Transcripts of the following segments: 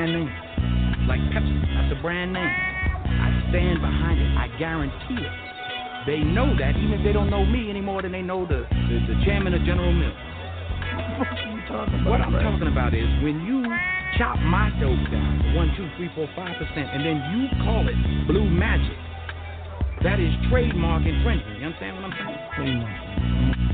Brand name. Like Pepsi, that's a brand name. I stand behind it. I guarantee it. They know that even if they don't know me any more than they know the, the, the chairman of General Mills. What I'm talking about is when you chop my dope down one, two, three, four, five percent, and then you call it blue magic. That is trademark infringement. You understand what I'm saying?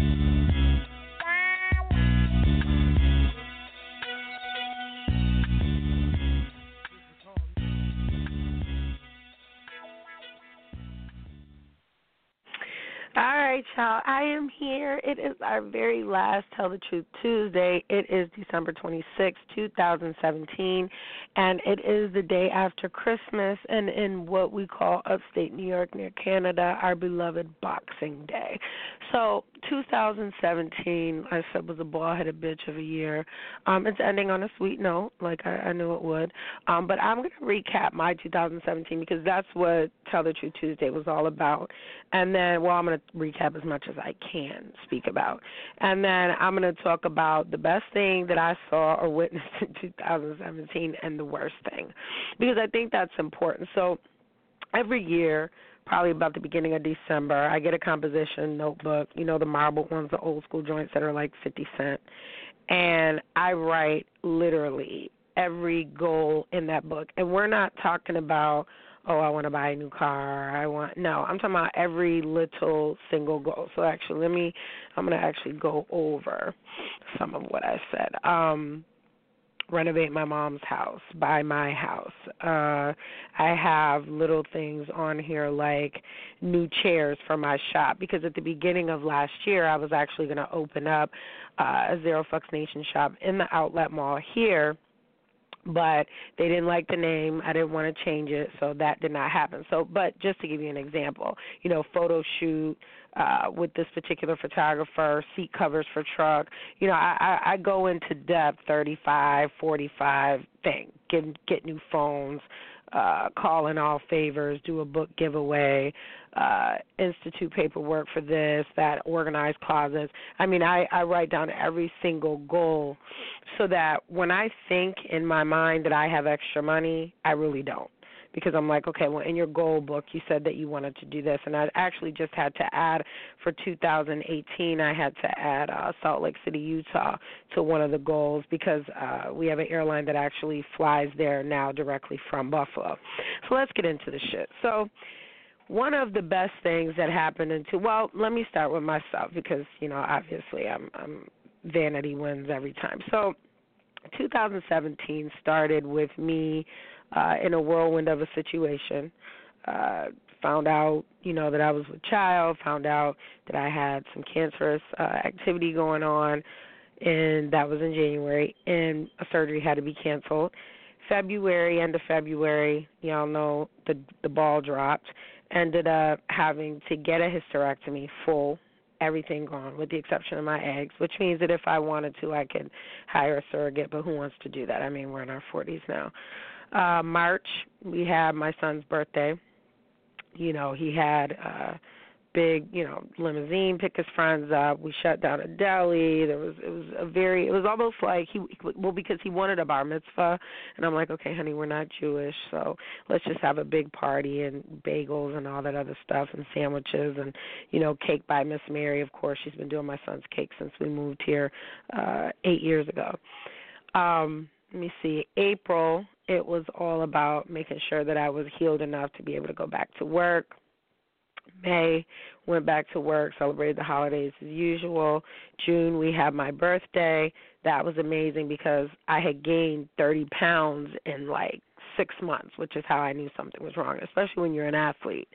Am here. It is our very last Tell the Truth Tuesday. It is December 26, 2017, and it is the day after Christmas and in what we call upstate New York near Canada, our beloved Boxing Day. So, 2017, I said, was a ball headed bitch of a year. Um, it's ending on a sweet note, like I, I knew it would. Um, but I'm going to recap my 2017 because that's what Tell the Truth Tuesday was all about. And then, well, I'm going to recap as much as I can speak about. And then I'm going to talk about the best thing that I saw or witnessed in 2017 and the worst thing because I think that's important. So every year, probably about the beginning of December, I get a composition notebook, you know, the marble ones, the old school joints that are like 50 cent. And I write literally every goal in that book. And we're not talking about oh, I want to buy a new car. I want no, I'm talking about every little single goal. So actually, let me I'm going to actually go over some of what I said. Um renovate my mom's house, buy my house. Uh I have little things on here like new chairs for my shop because at the beginning of last year I was actually going to open up uh, a Zero Fucks Nation shop in the outlet mall here but they didn't like the name. I didn't want to change it, so that did not happen. So, but just to give you an example, you know, photo shoot uh with this particular photographer, seat covers for truck. You know, I I, I go into depth, 35, 45 thing. Get get new phones, uh call in all favors, do a book giveaway, uh institute paperwork for this, that organize closets. I mean, I I write down every single goal so that when I think in my mind that I have extra money, I really don't. Because I'm like, okay, well, in your goal book, you said that you wanted to do this, and I actually just had to add for 2018. I had to add uh, Salt Lake City, Utah, to one of the goals because uh, we have an airline that actually flies there now directly from Buffalo. So let's get into the shit. So one of the best things that happened into well, let me start with myself because you know obviously I'm I'm vanity wins every time. So 2017 started with me uh, in a whirlwind of a situation. Uh, found out, you know, that I was with child. Found out that I had some cancerous uh, activity going on, and that was in January. And a surgery had to be canceled. February, end of February, y'all know the the ball dropped. Ended up having to get a hysterectomy full everything gone with the exception of my eggs, which means that if I wanted to, I could hire a surrogate. But who wants to do that? I mean, we're in our 40s now. Uh, March, we had my son's birthday. You know, he had a big, you know, limousine pick his friends up. We shut down a deli. There was it was a very it was almost like he well because he wanted a bar mitzvah, and I'm like, okay, honey, we're not Jewish, so let's just have a big party and bagels and all that other stuff and sandwiches and you know, cake by Miss Mary. Of course, she's been doing my son's cake since we moved here uh eight years ago. Um let me see, April, it was all about making sure that I was healed enough to be able to go back to work. May, went back to work, celebrated the holidays as usual. June, we had my birthday. That was amazing because I had gained 30 pounds in like six months, which is how I knew something was wrong, especially when you're an athlete.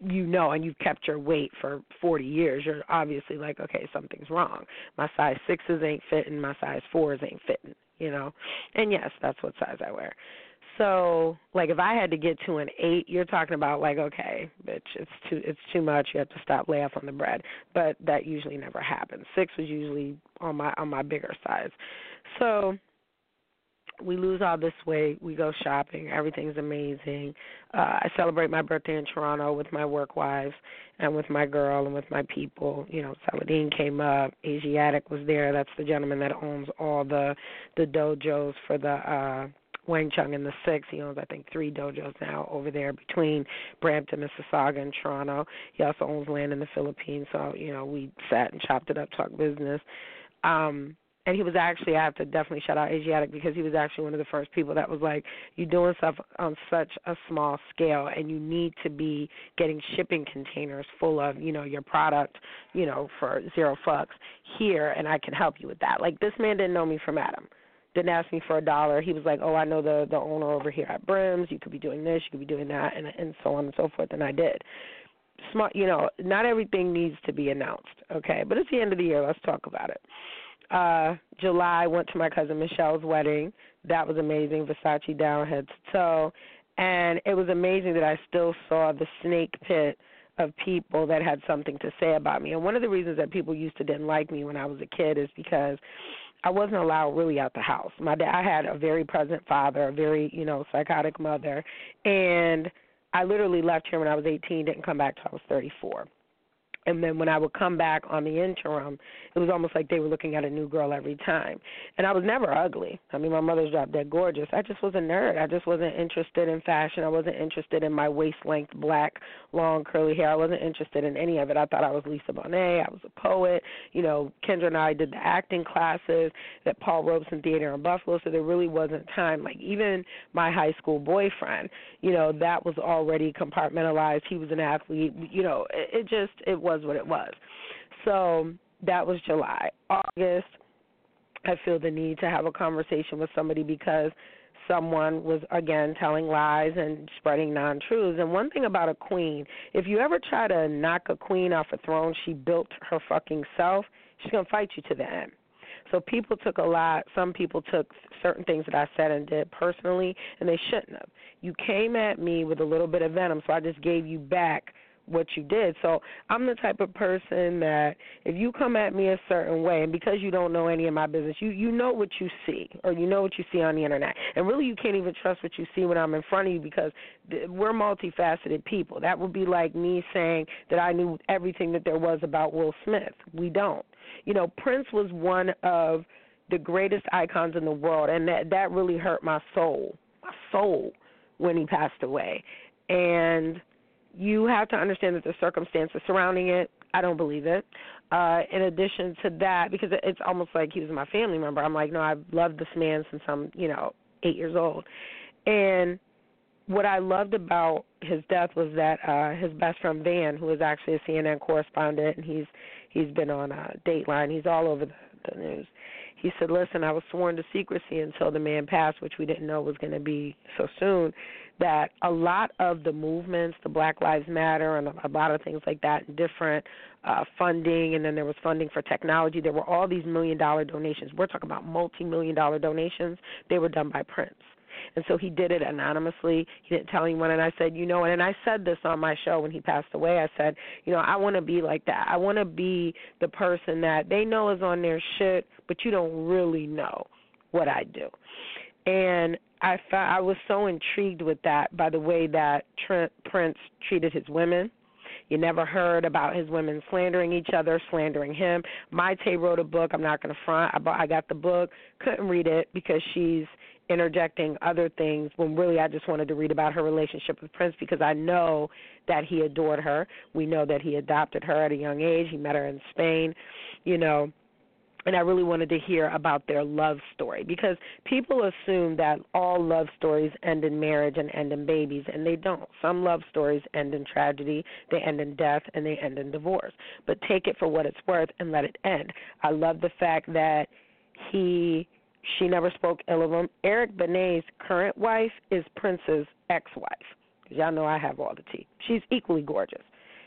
you know and you've kept your weight for 40 years you're obviously like okay something's wrong my size 6s ain't fitting my size 4s ain't fitting you know? And yes that's what size I wear. So like if I had to get to an 8 you're talking about like okay bitch it's too it's too much. You have to stop lay off on the bread. But that usually never happens. 6 was usually on my on my bigger size. So we lose all this weight. We go shopping. Everything's amazing. Uh, I celebrate my birthday in Toronto with my work wives and with my girl and with my people. You know, Saladin came up. Asiatic was there. That's the gentleman that owns all the the dojos for the uh Wing Chun and the Six. He owns, I think, three dojos now over there between Brampton, Mississauga, and Toronto. He also owns land in the Philippines. So, you know, we sat and chopped it up, talked business. Um, and he was actually I have to definitely shout out Asiatic because he was actually one of the first people that was like, You're doing stuff on such a small scale and you need to be getting shipping containers full of, you know, your product, you know, for zero fucks here and I can help you with that. Like this man didn't know me from Adam. Didn't ask me for a dollar. He was like, Oh, I know the the owner over here at Brims, you could be doing this, you could be doing that and and so on and so forth. And I did. Smart you know not everything needs to be announced okay? But it's the end of the year. Let's talk about it uh July went to my cousin Michelle's wedding. That was amazing. Versace down head to toe. And it was amazing that I still saw the snake pit of people that had something to say about me. And one of the reasons that people used to didn't like me when I was a kid is because I wasn't allowed really out the house. My dad I had a very present father, a very, you know, psychotic mother, and I literally left here when I was 18, didn't come back till I was 34 and then when I would come back on the interim, it was almost like they were looking at a new girl every time. And I was never ugly. I mean, my mother's drop dead gorgeous. I just was a nerd. I just wasn't interested in fashion. I wasn't interested in my waist length black long curly hair. I wasn't interested in any of it. I thought I was Lisa Bonet. I was a poet. You know, Kendra and I did the acting classes at Paul Robeson Theater in Buffalo, so there really wasn't time. Like even my high school boyfriend, you know, that was already compartmentalized. He was an athlete. You know, it, it just it was what it was. So that was July. August, I feel the need to have a conversation with somebody because someone was again telling lies and spreading non truths. And one thing about a queen, if you ever try to knock a queen off a throne she built her fucking self, she's gonna fight you to the end. So people took a lot. Some people took certain things that I said and did personally, and they shouldn't have. You came at me with a little bit of venom, so I just gave you back what you did. So I'm the type of person that if you come at me a certain way, and because you don't know any of my business, you you know what you see, or you know what you see on the internet, and really you can't even trust what you see when I'm in front of you because we're multifaceted people. That would be like me saying that I knew everything that there was about Will Smith. We don't. You know, Prince was one of the greatest icons in the world, and that that really hurt my soul, my soul, when he passed away, and you have to understand that the circumstances surrounding it, I don't believe it. Uh, in addition to that, because it's almost like he was my family member, I'm like, no, I've loved this man since I'm, you know, eight years old. And what I loved about his death was that uh his best friend Van, who is actually a CNN correspondent, and he's he's been on uh, Dateline, he's all over the, the news. He said, "Listen, I was sworn to secrecy until the man passed, which we didn't know was going to be so soon." That a lot of the movements, the Black Lives Matter and a lot of things like that, and different uh, funding, and then there was funding for technology. There were all these million dollar donations. We're talking about multi million dollar donations. They were done by Prince. And so he did it anonymously. He didn't tell anyone. And I said, you know, and I said this on my show when he passed away. I said, you know, I want to be like that. I want to be the person that they know is on their shit, but you don't really know what I do. And I found, I was so intrigued with that by the way that Trent, Prince treated his women. You never heard about his women slandering each other, slandering him. Mayte wrote a book. I'm not going to front. I, bought, I got the book. Couldn't read it because she's interjecting other things when really I just wanted to read about her relationship with Prince because I know that he adored her. We know that he adopted her at a young age. He met her in Spain, you know and I really wanted to hear about their love story because people assume that all love stories end in marriage and end in babies, and they don't. Some love stories end in tragedy, they end in death, and they end in divorce. But take it for what it's worth and let it end. I love the fact that he she never spoke ill of him. Eric Benet's current wife is Prince's ex-wife. y'all know I have all the tea. She's equally gorgeous.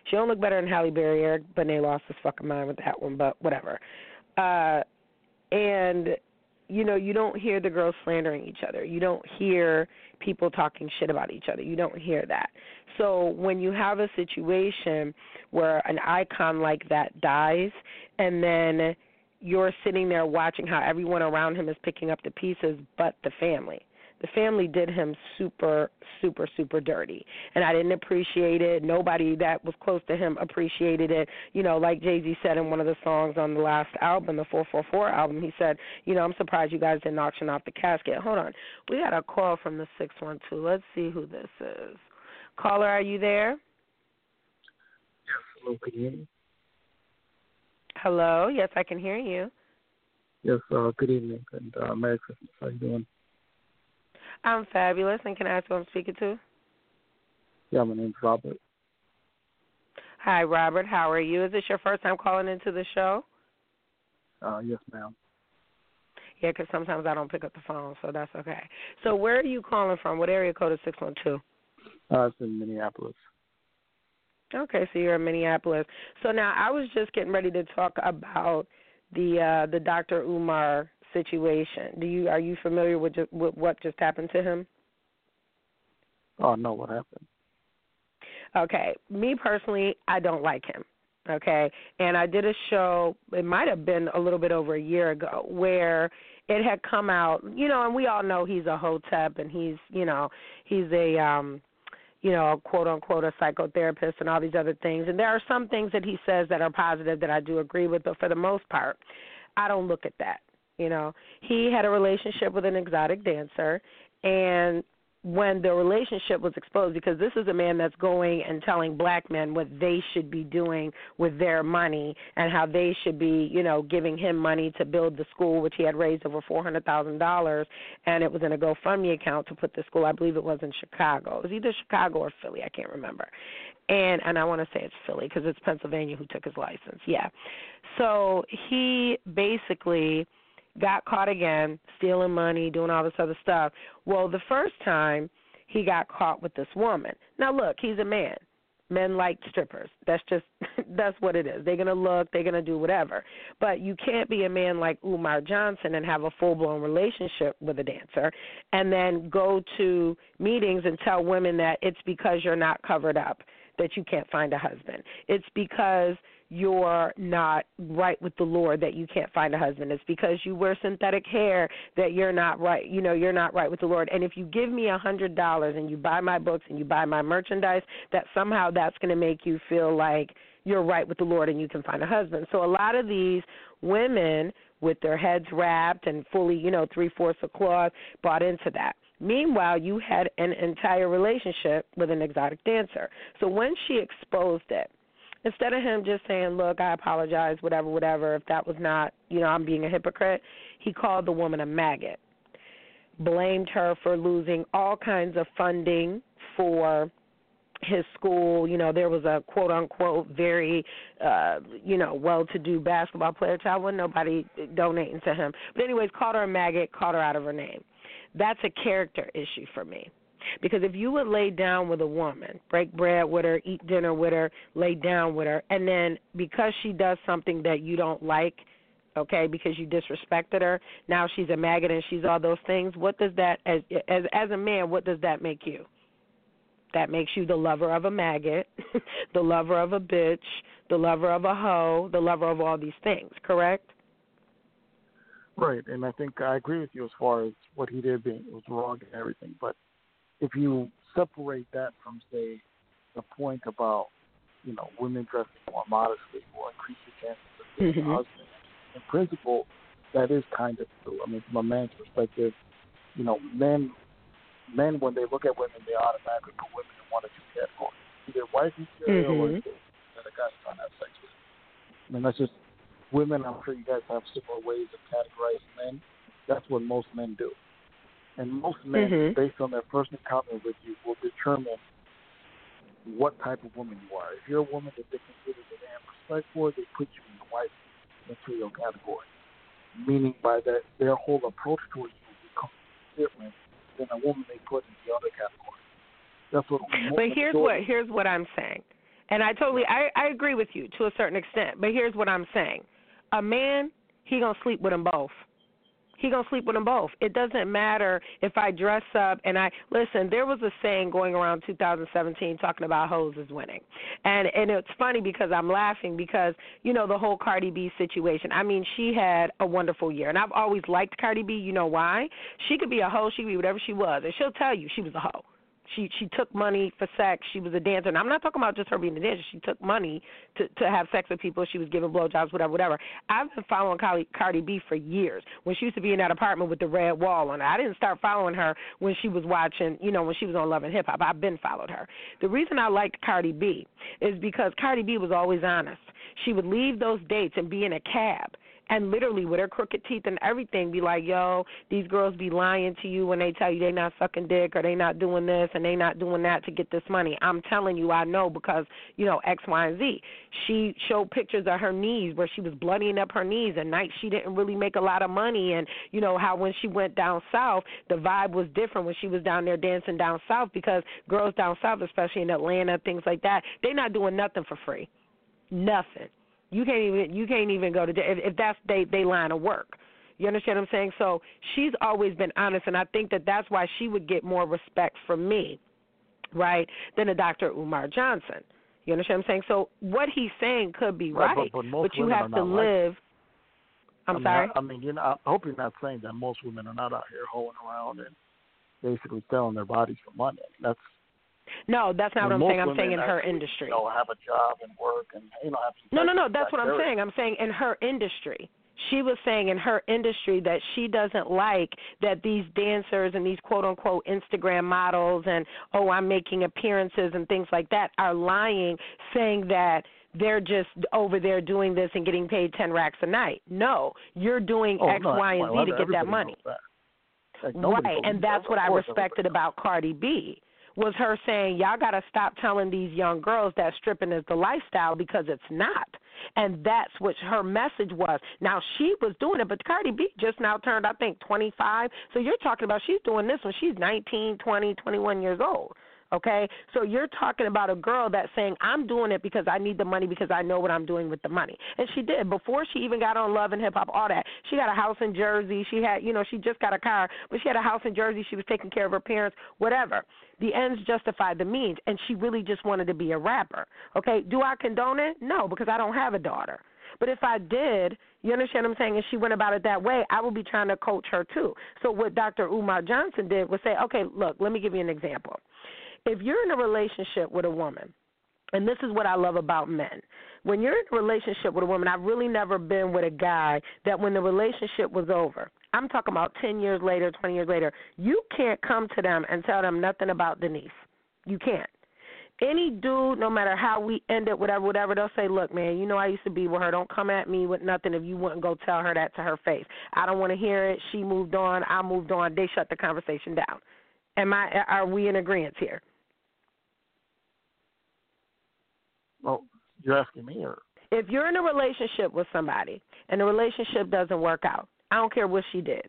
She don't look better than Halle Berry. Eric Benet lost his fucking mind with that one, but whatever. Uh, and you know, you don't hear the girls slandering each other. You don't hear people talking shit about each other. You don't hear that. So when you have a situation where an icon like that dies and then you're sitting there watching how everyone around him is picking up the pieces but the family the family did him super super super dirty. And i didn't appreciate it. Nobody that was close to him appreciated it. You know like jay-z said in one of the songs on the last album the 444 album he said you know i'm surprised you guys didn't auction off the casket. Hold on. We got a call from the 612 let's see who this is. Caller are you there? Yes hello can you hear me? Hello? Yes i can hear you. Yes uh good evening and uh merry christmas. How you doing I'm fabulous, and can I ask who I'm speaking to? Yeah, my name's Robert. Hi, Robert. How are you? Is this your first time calling into the show? Uh, yes, ma'am. Yeah, 'cause sometimes I don't pick up the phone, so that's okay. So where are you calling from? What area code is 612? Uh, it's in Minneapolis. Okay, so you're in Minneapolis. So now I was just getting ready to talk about the uh the Dr. Umar situation. Do you are you familiar with, just, with what just happened to him? Oh no, what happened? Okay, me personally, I don't like him. Okay, and I did a show. It might have been a little bit over a year ago where it had come out. You know, and we all know he's a hotep, and he's you know he's a um you know, quote unquote, a psychotherapist and all these other things. And there are some things that he says that are positive that I do agree with, but for the most part, I don't look at that. You know, he had a relationship with an exotic dancer, and when the relationship was exposed, because this is a man that's going and telling black men what they should be doing with their money and how they should be, you know, giving him money to build the school, which he had raised over four hundred thousand dollars, and it was in a GoFundMe account to put the school. I believe it was in Chicago. It was either Chicago or Philly. I can't remember. And and I want to say it's Philly because it's Pennsylvania who took his license. Yeah. So he basically got caught again stealing money, doing all this other stuff. Well, the first time he got caught with this woman. Now look, he's a man. Men like strippers. That's just that's what it is. They're gonna look, they're gonna do whatever. But you can't be a man like Umar Johnson and have a full blown relationship with a dancer and then go to meetings and tell women that it's because you're not covered up that you can't find a husband. It's because you're not right with the Lord that you can't find a husband. It's because you wear synthetic hair that you're not right. You know, you're not right with the Lord. And if you give me a hundred dollars and you buy my books and you buy my merchandise, that somehow that's going to make you feel like you're right with the Lord and you can find a husband. So a lot of these women with their heads wrapped and fully, you know, three fourths of cloth bought into that. Meanwhile, you had an entire relationship with an exotic dancer. So when she exposed it, instead of him just saying, "Look, I apologize, whatever, whatever," if that was not, you know, I'm being a hypocrite, he called the woman a maggot, blamed her for losing all kinds of funding for his school, you know, there was a quote unquote very uh, you know, well to do basketball player child wasn't nobody donating to him. But anyways, called her a maggot, called her out of her name. That's a character issue for me. Because if you would lay down with a woman, break bread with her, eat dinner with her, lay down with her, and then because she does something that you don't like, okay, because you disrespected her, now she's a maggot and she's all those things. What does that as as as a man, what does that make you? That makes you the lover of a maggot, the lover of a bitch, the lover of a hoe, the lover of all these things, correct? Right, and I think I agree with you as far as what he did being was wrong and everything. But if you separate that from say the point about you know women dressing more modestly will increase the chances of mm-hmm. a husband, in principle, that is kind of true. I mean, from a man's perspective, you know, men men when they look at women, they automatically put women in one of two categories: either wife material mm-hmm. or that a guy's trying to have sex with. I mean, that's just women, I'm sure you guys have similar ways of categorizing men. That's what most men do. And most men, mm-hmm. based on their first encounter with you, will determine what type of woman you are. If you're a woman that they consider that they have respect for, they put you in the wife material category. Meaning by that, their whole approach towards you will become different than a woman they put in the other category. That's what. But here's what here's what I'm saying, and I totally I I agree with you to a certain extent. But here's what I'm saying: a man he gonna sleep with them both he gonna sleep with them both. It doesn't matter if I dress up and I listen. There was a saying going around 2017 talking about hoes is winning, and and it's funny because I'm laughing because you know the whole Cardi B situation. I mean, she had a wonderful year, and I've always liked Cardi B. You know why? She could be a hoe, she could be whatever she was, and she'll tell you she was a hoe. She she took money for sex. She was a dancer, and I'm not talking about just her being a dancer. She took money to to have sex with people. She was giving blowjobs, whatever, whatever. I've been following Cardi, Cardi B for years. When she used to be in that apartment with the red wall on it, I didn't start following her when she was watching, you know, when she was on Love and Hip Hop. I've been followed her. The reason I liked Cardi B is because Cardi B was always honest. She would leave those dates and be in a cab and literally with her crooked teeth and everything be like, yo, these girls be lying to you when they tell you they not sucking dick or they not doing this and they not doing that to get this money. I'm telling you, I know because, you know, X, Y, and Z. She showed pictures of her knees where she was bloodying up her knees and night she didn't really make a lot of money and, you know, how when she went down south, the vibe was different when she was down there dancing down south because girls down south, especially in Atlanta, things like that, they not doing nothing for free. Nothing you can't even you can't even go to if, if that's they they line of work. You understand what I'm saying? So she's always been honest, and I think that that's why she would get more respect from me, right, than a Dr. Umar Johnson. You understand what I'm saying? So what he's saying could be right, right but, but, but, you have to live. Like I'm I mean, sorry. I, I mean, you know, I hope you're not saying that most women are not out here hoeing around and basically selling their bodies for money. That's no, that's not I what I'm saying. I'm saying in her industry. You know, have a job and work and you know have. No, no, no. That's what I'm saying. I'm saying in her industry. She was saying in her industry that she doesn't like that these dancers and these quote unquote Instagram models and oh I'm making appearances and things like that are lying, saying that they're just over there doing this and getting paid ten racks a night. No, you're doing Oh, X, no, Y, and well, Z to get that money. that. Like, Right, and that's that. what I respected about Cardi B was her saying, Y'all gotta stop telling these young girls that stripping is the lifestyle because it's not. And that's what her message was. Now she was doing it, but Cardi B just now turned I think twenty five. So you're talking about she's doing this when she's nineteen, twenty, twenty one years old. Okay? So you're talking about a girl that's saying, I'm doing it because I need the money because I know what I'm doing with the money. And she did. Before she even got on Love and Hip Hop, all that. She got a house in Jersey. She had, you know, she just got a car, but she had a house in Jersey. She was taking care of her parents, whatever. The ends justify the means. And she really just wanted to be a rapper. Okay? Do I condone it? No, because I don't have a daughter. But if I did, you understand what I'm saying, and she went about it that way, I would be trying to coach her too. So what Dr. Umar Johnson did was say, okay, look, let me give you an example if you're in a relationship with a woman, and this is what I love about men. When you're in a relationship with a woman, I've really never been with a guy that when the relationship was over, I'm talking about 10 years later, 20 years later, you can't come to them and tell them nothing about Denise. You can't. Any dude, no matter how we end it, whatever, whatever, they'll say, "Look, man, you know I used to be with her. Don't come at me with nothing if you wouldn't go tell her that to her face. I don't want to hear it. She moved on. I moved on. They shut the conversation down. Am I? Are we in agreement here? Well, you're asking me, or if you're in a relationship with somebody and the relationship doesn't work out, I don't care what she did.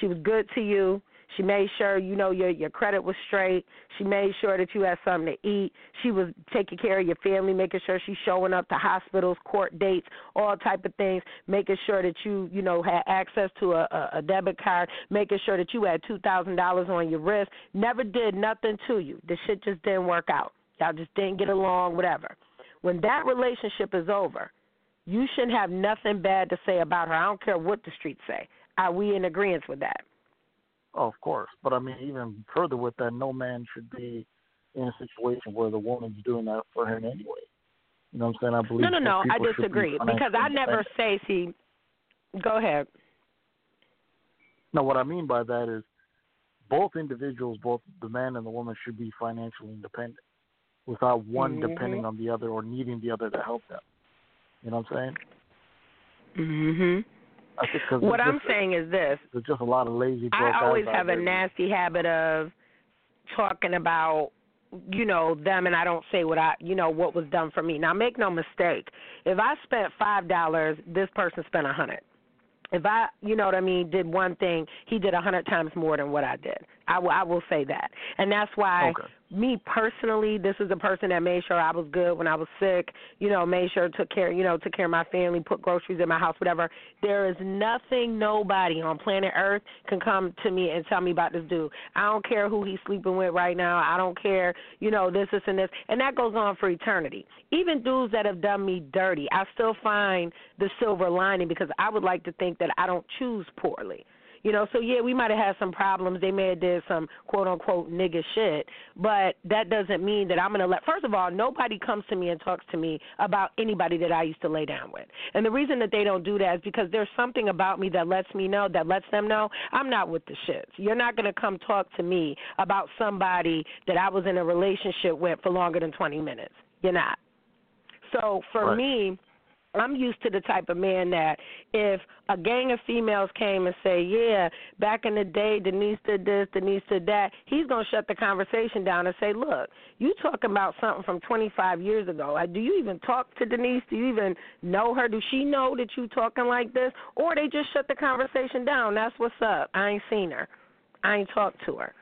She was good to you. She made sure you know your your credit was straight. She made sure that you had something to eat. She was taking care of your family, making sure she's showing up to hospitals, court dates, all type of things, making sure that you you know had access to a, a, a debit card, making sure that you had two thousand dollars on your wrist. Never did nothing to you. The shit just didn't work out. Y'all just didn't get along, whatever. When that relationship is over, you shouldn't have nothing bad to say about her. I don't care what the streets say. Are we in agreement with that? oh, of course. But I mean, even further with that, no man should be in a situation where the woman's doing that for him anyway. You know what I'm saying? I believe. No, no, no. I should be disagree because I never say. See, go ahead. No, what I mean by that is both individuals, both the man and the woman, should be financially independent without one Mhm. depending on the other or needing the other to help them. You know what I'm saying? Mhm. I think cause What I'm just, saying is this: there's just a lot of lazy. I always have a nasty habit of talking about you know them and I don't say what I you know what was done for me. Now make no mistake. If I spent five dollars, this person spent a hundred. If I you know what I mean, did one thing, he did a hundred times more than what I did. I will I will say that, and that's why Okay. me personally, this is a person that made sure I was good when I was sick. You know, made sure took care, you know, took care of my family, put groceries in my house, whatever. There is nothing, nobody on planet Earth can come to me and tell me about this dude. I don't care who he's sleeping with right now. I don't care, you know, this, this, and this, and that goes on for eternity. Even dudes that have done me dirty, I still find the silver lining because I would like to think that I don't choose poorly. You know, so yeah, we might have had some problems. They may have did some quote unquote nigga shit, but that doesn't mean that I'm gonna let. First of all, nobody comes to me and talks to me about anybody that I used to lay down with, and the reason that they don't do that is because there's something about me that lets me know that lets them know I'm not with the shits. You're not gonna come talk to me about somebody that I was in a relationship with for longer than 20 minutes. You're not. So for Right. me, I'm used to the type of man that if a gang of females came and say, "Yeah, back in the day, Denise did this, Denise did that," he's gonna shut the conversation down and say, "Look, you talking about something from 25 years ago? Uh, Do you even talk to Denise? Do you even know her? Do she know that you talking like this? Or they just shut the conversation down? That's what's up. I ain't seen her. I ain't talked to her."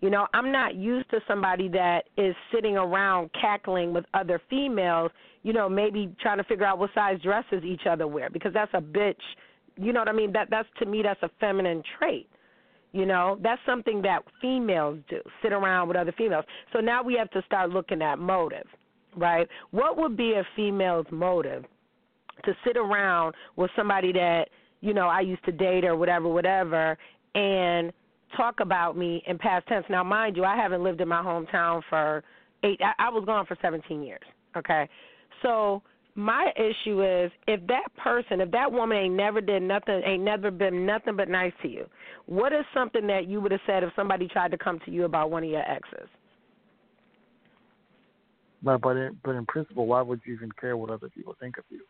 You know, I'm not used to somebody that is sitting around cackling with other females, you know, maybe trying to figure out what size dresses each other wear because that's a bitch. You know what I mean? That that's to me that's a feminine trait. You know, that's something that females do, sit around with other females. So now we have to start looking at motive, right? What would be a female's motive to sit around with somebody that, you know, I used to date or whatever, whatever, and talk about me in past tense. Now, mind you, I haven't lived in my hometown for eight. I, I was gone for 17 years. Okay, so my issue is if that person, if that woman ain't never did nothing, ain't never been nothing but nice to you, what is something that you would have said if somebody tried to come to you about one of your exes? But but in, but in principle, why would you even care what other people think of you?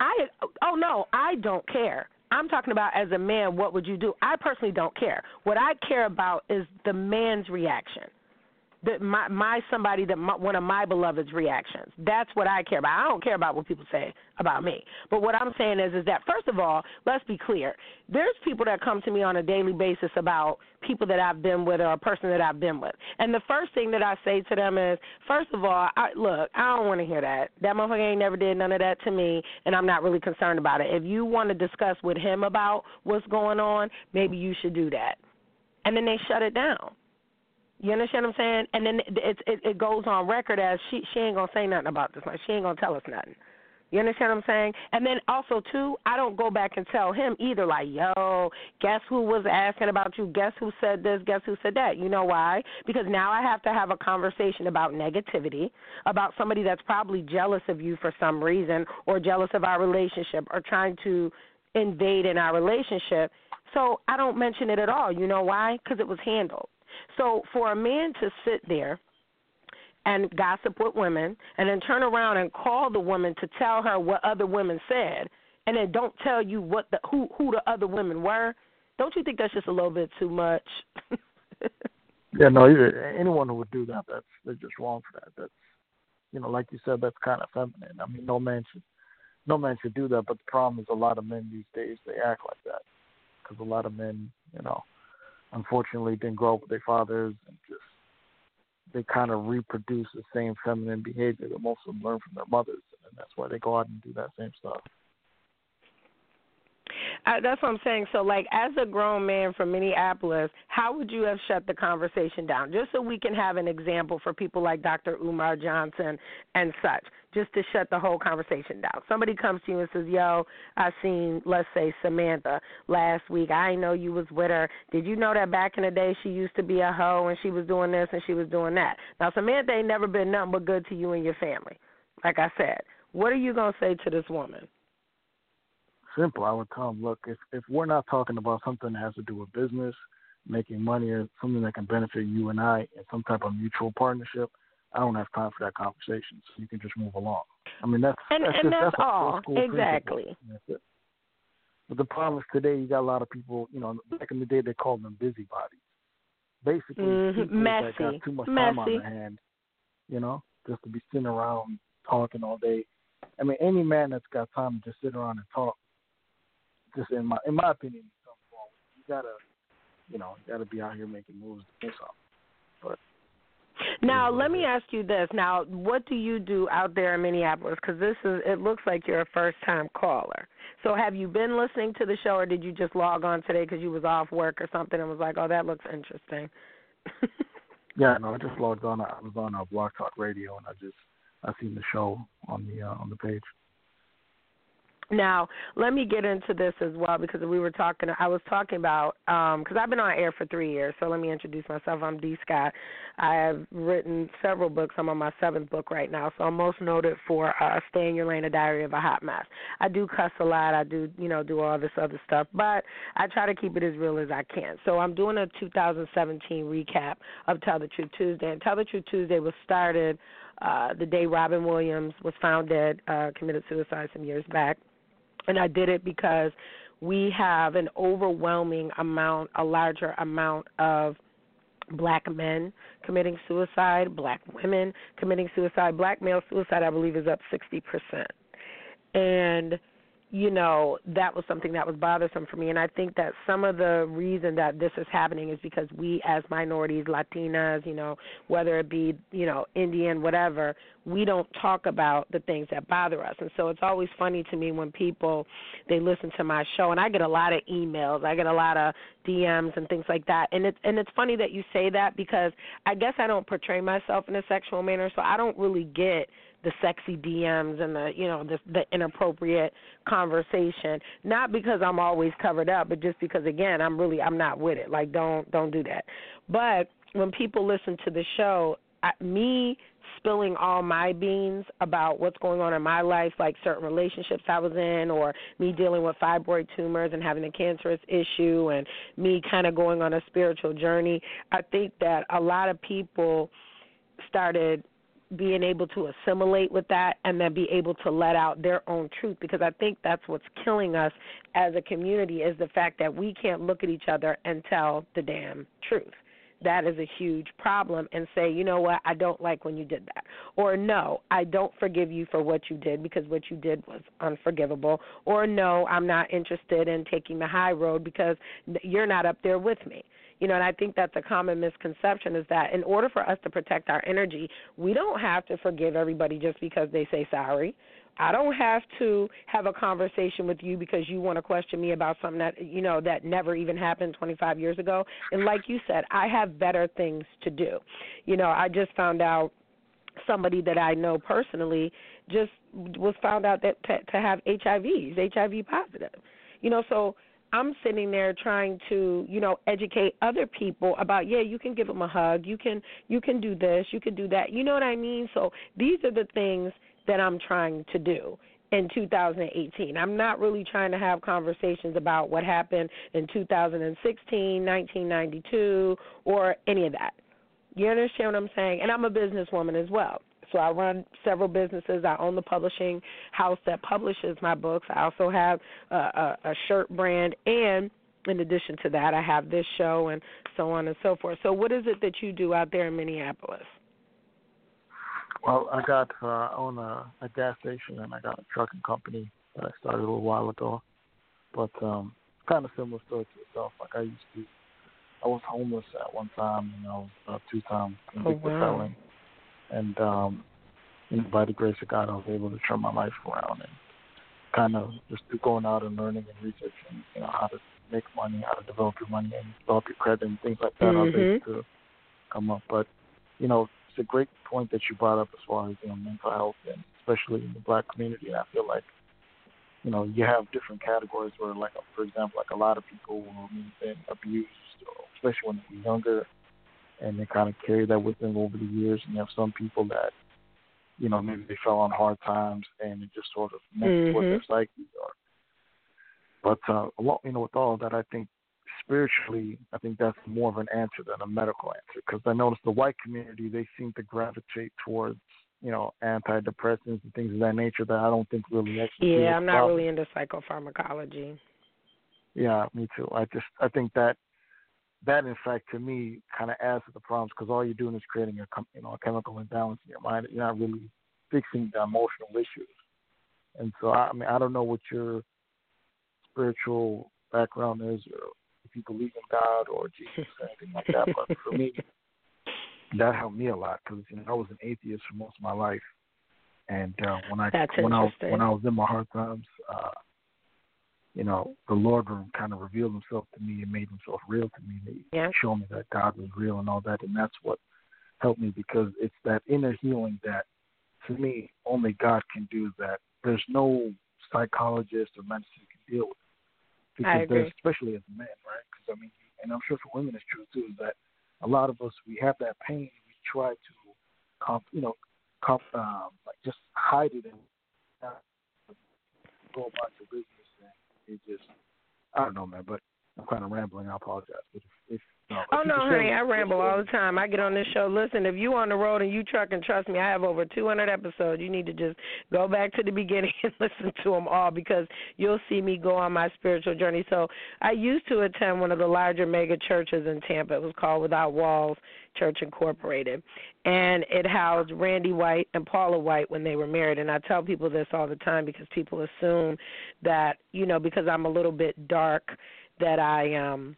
I oh no, I don't care. I'm talking about as a man, what would you do? I personally don't care. What I care about is the man's reaction. The, my my somebody that my, one of my beloved's reactions. That's what I care about. I don't care about what people say about me. But what I'm saying is is that first of all, let's be clear. There's people that come to me on a daily basis about people that I've been with or a person that I've been with. And the first thing that I say to them is, first of all, I, look, I don't want to hear that. That motherfucker ain't never did none of that to me, and I'm not really concerned about it. If you want to discuss with him about what's going on, maybe you should do that. And then they shut it down. You understand what I'm saying? And then it it, it goes on record as she she ain't gonna say nothing about this. Like she ain't gonna tell us nothing. You understand what I'm saying? And then also too, I don't go back and tell him either. Like, yo, guess who was asking about you? Guess who said this? Guess who said that? You know why? Because now I have to have a conversation about negativity, about somebody that's probably jealous of you for some reason, or jealous of our relationship, or trying to invade in our relationship. So I don't mention it at all. You know why? Because it was handled. So for a man to sit there and gossip with women and then turn around and call the woman to tell her what other women said and then don't tell you what the who who the other women were, don't you think that's just a little bit too much? Yeah, no, anyone who would do that, that's they're just wrong for that. That's you know, like you said, that's kind of feminine. I mean, no man should no man should do that. But the problem is, a lot of men these days they act like that because a lot of men, you know, unfortunately didn't grow up with their fathers and just they kind of reproduce the same feminine behavior that most of them learn from their mothers, and that's why they go out and do that same stuff. That's what I'm saying. So, like, as a grown man from Minneapolis, how would you have shut the conversation down? Just so we can have an example for people like Dr. Umar Johnson and such, just to shut the whole conversation down. Somebody comes to you and says, Yo, I seen, let's say, Samantha last week. I know you was with her. Did you know that back in the day she used to be a hoe and she was doing this and she was doing that? Now, Samantha ain't never been nothing but good to you and your family. Like I said, what are you going to say to this woman? Simple. I would tell them, look, if if we're not talking about something that has to do with business, making money, or something that can benefit you and I in some type of mutual partnership, I don't have time for that conversation. So you can just move along. I mean, that's And, that's and just, that's a all. Exactly. That's. But the problem is today, you got a lot of people. You know, back in the day, they called them busybodies. Basically, Mhm. people that got too much time on their hand. You know, just to be sitting around talking all day. I mean, any man that's got time to just sit around and talk, just in my in my opinion. You gotta you know, you got to be out here making moves to do something. But now, let me ask you this. Now, what do you do out there in Minneapolis? Because this is, it looks like you're a first-time caller. So, have you been listening to the show, or did you just log on today because you was off work or something and was like, "Oh, that looks interesting"? yeah, no, I just logged on. I was on a Blog Talk Radio, and I just I seen the show on the uh, on the page. Now, let me get into this as well because we were talking. I was talking about because um, I've been on air for three years. So let me introduce myself. I'm D. Scott. I have written several books. I'm on my seventh book right now. So I'm most noted for uh, "Stay in Your Lane: A Diary of a Hot Mess." I do cuss a lot. I do, you know, do all this other stuff, but I try to keep it as real as I can. So I'm doing a 2017 recap of Tell the Truth Tuesday. And Tell the Truth Tuesday was started uh, the day Robin Williams was found dead, uh, committed suicide some years back and I did it because we have an overwhelming amount, a larger amount of black men committing suicide, black women committing suicide. Black male suicide, I believe, is up 60%. And you know, that was something that was bothersome for me. And I think that some of the reason that this is happening is because we, as minorities, Latinas, you know, whether it be, you know, Indian, whatever, we don't talk about the things that bother us. And so it's always funny to me when people they listen to my show, and I get a lot of emails, I get a lot of DMs and things like that. And it's and it's funny that you say that because I guess I don't portray myself in a sexual manner, so I don't really get the sexy DMs and the you know the the inappropriate conversation. Not because I'm always covered up, but just because again I'm really I'm not with it. Like don't don't do that. But when people listen to the show, I, me spilling all my beans about what's going on in my life, like certain relationships I was in, or me dealing with fibroid tumors and having a cancerous issue, and me kind of going on a spiritual journey. I think that a lot of people started being able to assimilate with that and then be able to let out their own truth because I think that's what's killing us as a community is the fact that we can't look at each other and tell the damn truth. That is a huge problem and say, you know what, I don't like when you did that. Or no, I don't forgive you for what you did because what you did was unforgivable. Or no, I'm not interested in taking the high road because you're not up there with me. You know, and I think that's a common misconception is that in order for us to protect our energy, we don't have to forgive everybody just because they say sorry. I don't have to have a conversation with you because you want to question me about something that you know that never even happened 25 years ago. And like you said, I have better things to do. You know, I just found out somebody that I know personally just was found out that to, to have HIVs, HIV positive. You know, so I'm sitting there trying to, you know, educate other people about, yeah, you can give them a hug, you can you can do this, you can do that. You know what I mean? So these are the things that I'm trying to do in 2018. I'm not really trying to have conversations about what happened in 2016, 1992 or any of that. You understand what I'm saying? And I'm a businesswoman as well. So I run several businesses. I own the publishing house that publishes my books. I also have a, a, a shirt brand, and in addition to that, I have this show and so on and so forth. So, what is it that you do out there in Minneapolis? Well, I got uh, I own a, a gas station and I got a trucking company that I started a little while ago. But um, kind of similar story to yourself. Like I used to, I was homeless at one time, and I was uh, two times convicted oh, wow. felon and um, you know, by the grace of God, I was able to turn my life around and kind of just going out and learning and researching, you know, how to make money, how to develop your money and develop your credit and things like that. Mm-hmm. I was able to come up, but you know, it's a great point that you brought up as far as you know mental health and especially in the black community. And I feel like you know you have different categories where, like for example, like a lot of people will have been abused, especially when they're younger and they kind of carry that with them over the years. And you have some people that, you know, maybe they fell on hard times and it just sort of messes mm-hmm. with their psyche. Or, but uh, along, you know, with all of that, I think spiritually, I think that's more of an answer than a medical answer. Because I noticed the white community, they seem to gravitate towards you know, antidepressants and things of that nature that I don't think really actually. Yeah, I'm not problem. really into psychopharmacology. Yeah, me too. I just I think that that in fact to me kind of adds to the problems because all you're doing is creating a you know a chemical imbalance in your mind. You're not really fixing the emotional issues. And so I mean I don't know what your spiritual background is or if you believe in God or Jesus or anything like that. But for me, that helped me a lot because you know I was an atheist for most of my life, and uh, when I That's when I was when I was in my hard times, uh, you know, the Lord kind of revealed Himself to me and made Himself real to me. And he Yeah. showed me that God was real and all that, and that's what helped me because it's that inner healing that, to me, only God can do. That there's no psychologist or medicine can deal with. Because I agree. there's, especially as men, right? Because I mean, and I'm sure for women it's true too. Is that a lot of us we have that pain, we try to, comp, you know, comp, um, like just hide it and uh, go about your business, and it just, I don't know, man. But I'm kind of rambling. I apologize. If, if oh, no, Oh no, honey, I ramble all the time. I get on this show. Listen, if you on the road and you truck and trust me, I have over 200 episodes. You need to just go back to the beginning and listen to them all because you'll see me go on my spiritual journey. So I used to attend one of the larger mega churches in Tampa. It was called Without Walls Church Incorporated, and it housed Randy White and Paula White when they were married. And I tell people this all the time because people assume that you know because I'm a little bit dark that I um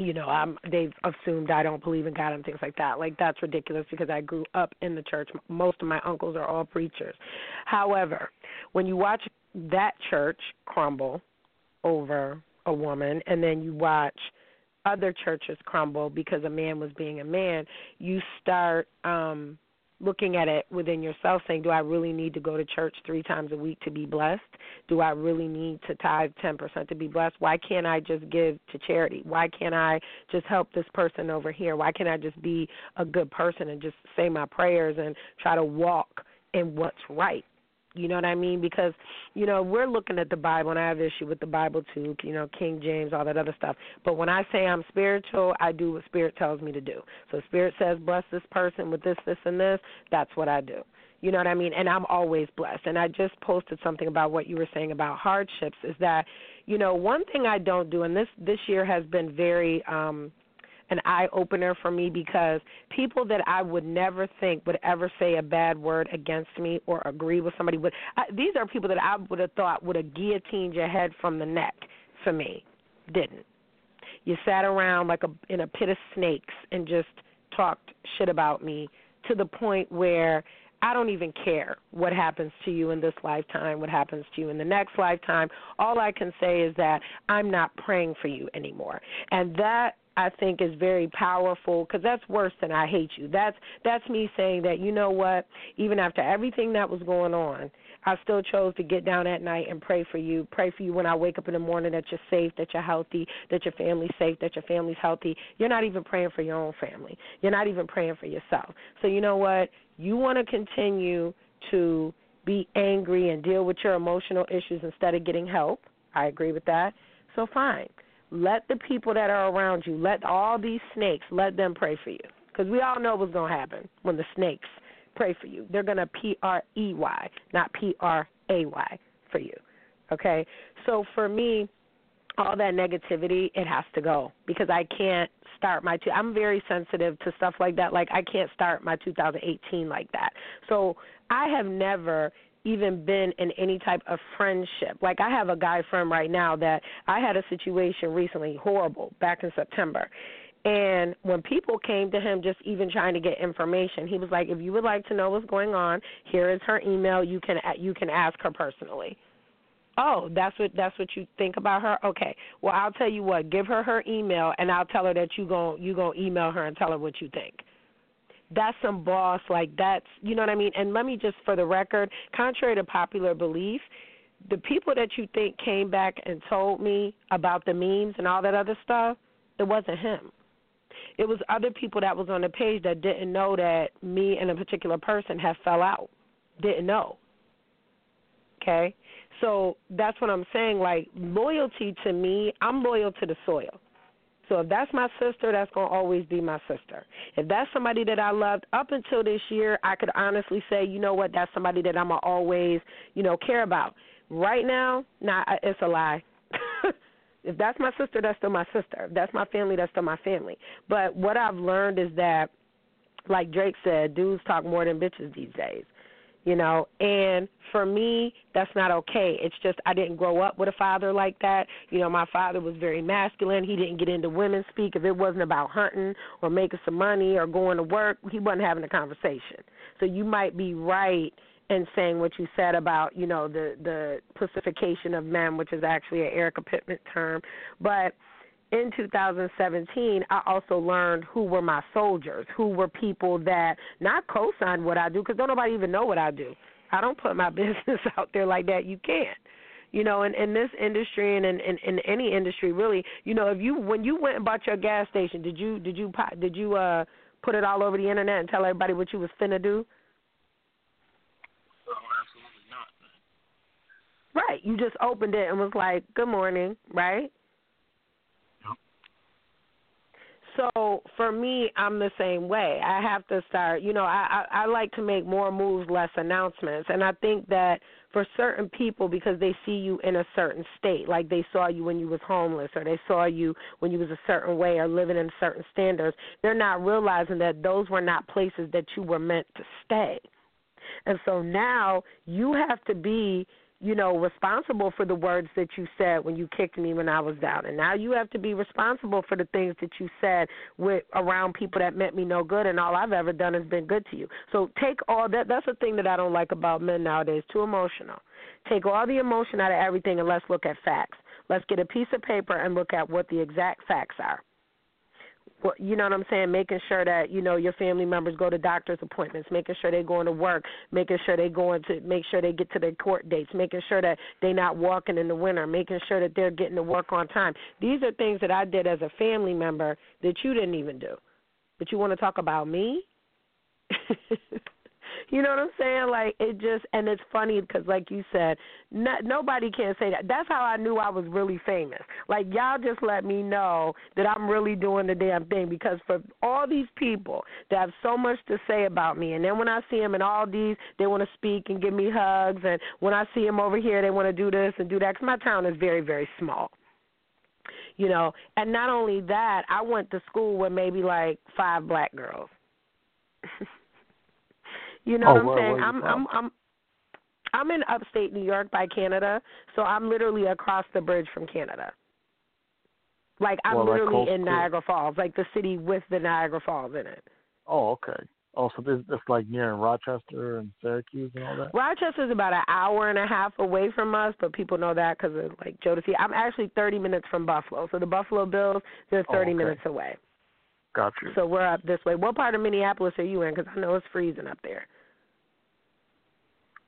you know, I'm they've assumed I don't believe in God and things like that. Like that's ridiculous because I grew up in the church. Most of my uncles are all preachers. However, when you watch that church crumble over a woman and then you watch other churches crumble because a man was being a man, you start um looking at it within yourself saying, Do I really need to go to church three times a week to be blessed? Do I really need to tithe 10% to be blessed? Why can't I just give to charity? Why can't I just help this person over here? Why can't I just be a good person and just say my prayers and try to walk in what's right? You know what I mean? Because, you know, we're looking at the Bible, and I have issue with the Bible too, you know, King James, all that other stuff. But when I say I'm spiritual, I do what Spirit tells me to do. So Spirit says, bless this person with this, this, and this, that's what I do. You know what I mean? And I'm always blessed. And I just posted something about what you were saying about hardships is that, you know, one thing I don't do, and this this year has been very um an eye opener for me because people that I would never think would ever say a bad word against me or agree with somebody would I, these are people that I would have thought would have guillotined your head from the neck for me didn't you sat around like a in a pit of snakes and just talked shit about me to the point where I don't even care what happens to you in this lifetime, what happens to you in the next lifetime. All I can say is that I'm not praying for you anymore. And that I think is very powerful because that's worse than I hate you. That's that's me saying that you know what, even after everything that was going on, I still chose to get down at night and pray for you. Pray for you when I wake up in the morning that you're safe, that you're healthy, that your family's safe, that your family's healthy. You're not even praying for your own family. You're not even praying for yourself. So you know what? You want to continue to be angry and deal with your emotional issues instead of getting help. I agree with that. So fine. Let the people that are around you, let all these snakes, let them pray for you. Because we all know what's going to happen when the snakes pray for you. They're going to P R E Y, not P R A Y for you. Okay? So for me, all that negativity, it has to go because I can't start my. I'm very sensitive to stuff like that. Like I can't start my 2018 like that. So I have never even been in any type of friendship. Like I have a guy friend right now that I had a situation recently, horrible, back in September. And when people came to him just even trying to get information, he was like, "If you would like to know what's going on, here is her email. You can you can ask her personally." Oh, that's what that's what you think about her. Okay. Well, I'll tell you what. Give her her email, and I'll tell her that you gon' you gonna email her and tell her what you think. That's some boss. Like that's you know what I mean. And let me just for the record, contrary to popular belief, the people that you think came back and told me about the memes and all that other stuff, it wasn't him. It was other people that was on the page that didn't know that me and a particular person had fell out. Didn't know. Okay? So that's what I'm saying. Like loyalty to me, I'm loyal to the soil. So if that's my sister, that's gonna always be my sister. If that's somebody that I loved up until this year, I could honestly say, you know what, that's somebody that I'ma always, you know, care about. Right now, nah, it's a lie. if that's my sister, that's still my sister. If that's my family, that's still my family. But what I've learned is that, like Drake said, dudes talk more than bitches these days. You know and for me that's not okay. It's just i didn't grow up with a father like that. You know my father was very masculine. He didn't get into women speak. If it wasn't about hunting or making some money or going to work he wasn't having a conversation. So you might be right in saying what you said about you know the the pacification of men which is actually an erica pittman term. But in 2017, I also learned who were my soldiers, who were people that not co-signed what I do, because don't nobody even know what I do. I don't put my business out there like that. You can't. You know, in, in this industry and in, in, in any industry, really, you know, if you when you went and bought your gas station, did you did you did you uh put it all over the internet and tell everybody what you was finna do? Oh, absolutely not. Right. You just opened it and was like, "Good morning," right? So for me, I'm the same way. I have to start. You know, I, I I like to make more moves, less announcements, and I think that for certain people, because they see you in a certain state, like they saw you when you was homeless, or they saw you when you was a certain way, or living in certain standards, they're not realizing that those were not places that you were meant to stay. And so now you have to be you know, responsible for the words that you said when you kicked me when I was down. And now you have to be responsible for the things that you said with around people that meant me no good and all I've ever done has been good to you. So take all that that's the thing that I don't like about men nowadays, too emotional. Take all the emotion out of everything and let's look at facts. Let's get a piece of paper and look at what the exact facts are you know what I'm saying, making sure that you know your family members go to doctor's appointments, making sure they're going to work, making sure they're going to make sure they get to their court dates, making sure that they're not walking in the winter, making sure that they're getting to work on time. These are things that I did as a family member that you didn't even do. But you want to talk about me? You know what I'm saying? Like it just, and it's funny because, like you said, not, nobody can say that. That's how I knew I was really famous. Like y'all just let me know that I'm really doing the damn thing because for all these people that have so much to say about me, and then when I see them in all these, they want to speak and give me hugs, and when I see them over here, they want to do this and do that. Because my town is very, very small you know and not only that i went to school with maybe like five black girls You know oh, what I'm where, saying? where I'm I'm I'm I'm in upstate New York by Canada, so I'm literally across the bridge from Canada. Like I'm well, literally like in Niagara Falls, like the city with the Niagara Falls in it. Oh, okay. Oh, so this this like near Rochester and Syracuse and all that. Rochester's about an hour and a half away from us, but people know that because of like Jodeci. I'm actually 30 minutes from Buffalo, so the Buffalo Bills they're 30 oh, okay. minutes away. Got you. So we're up this way. What part of Minneapolis are you in? Because I know it's freezing up there.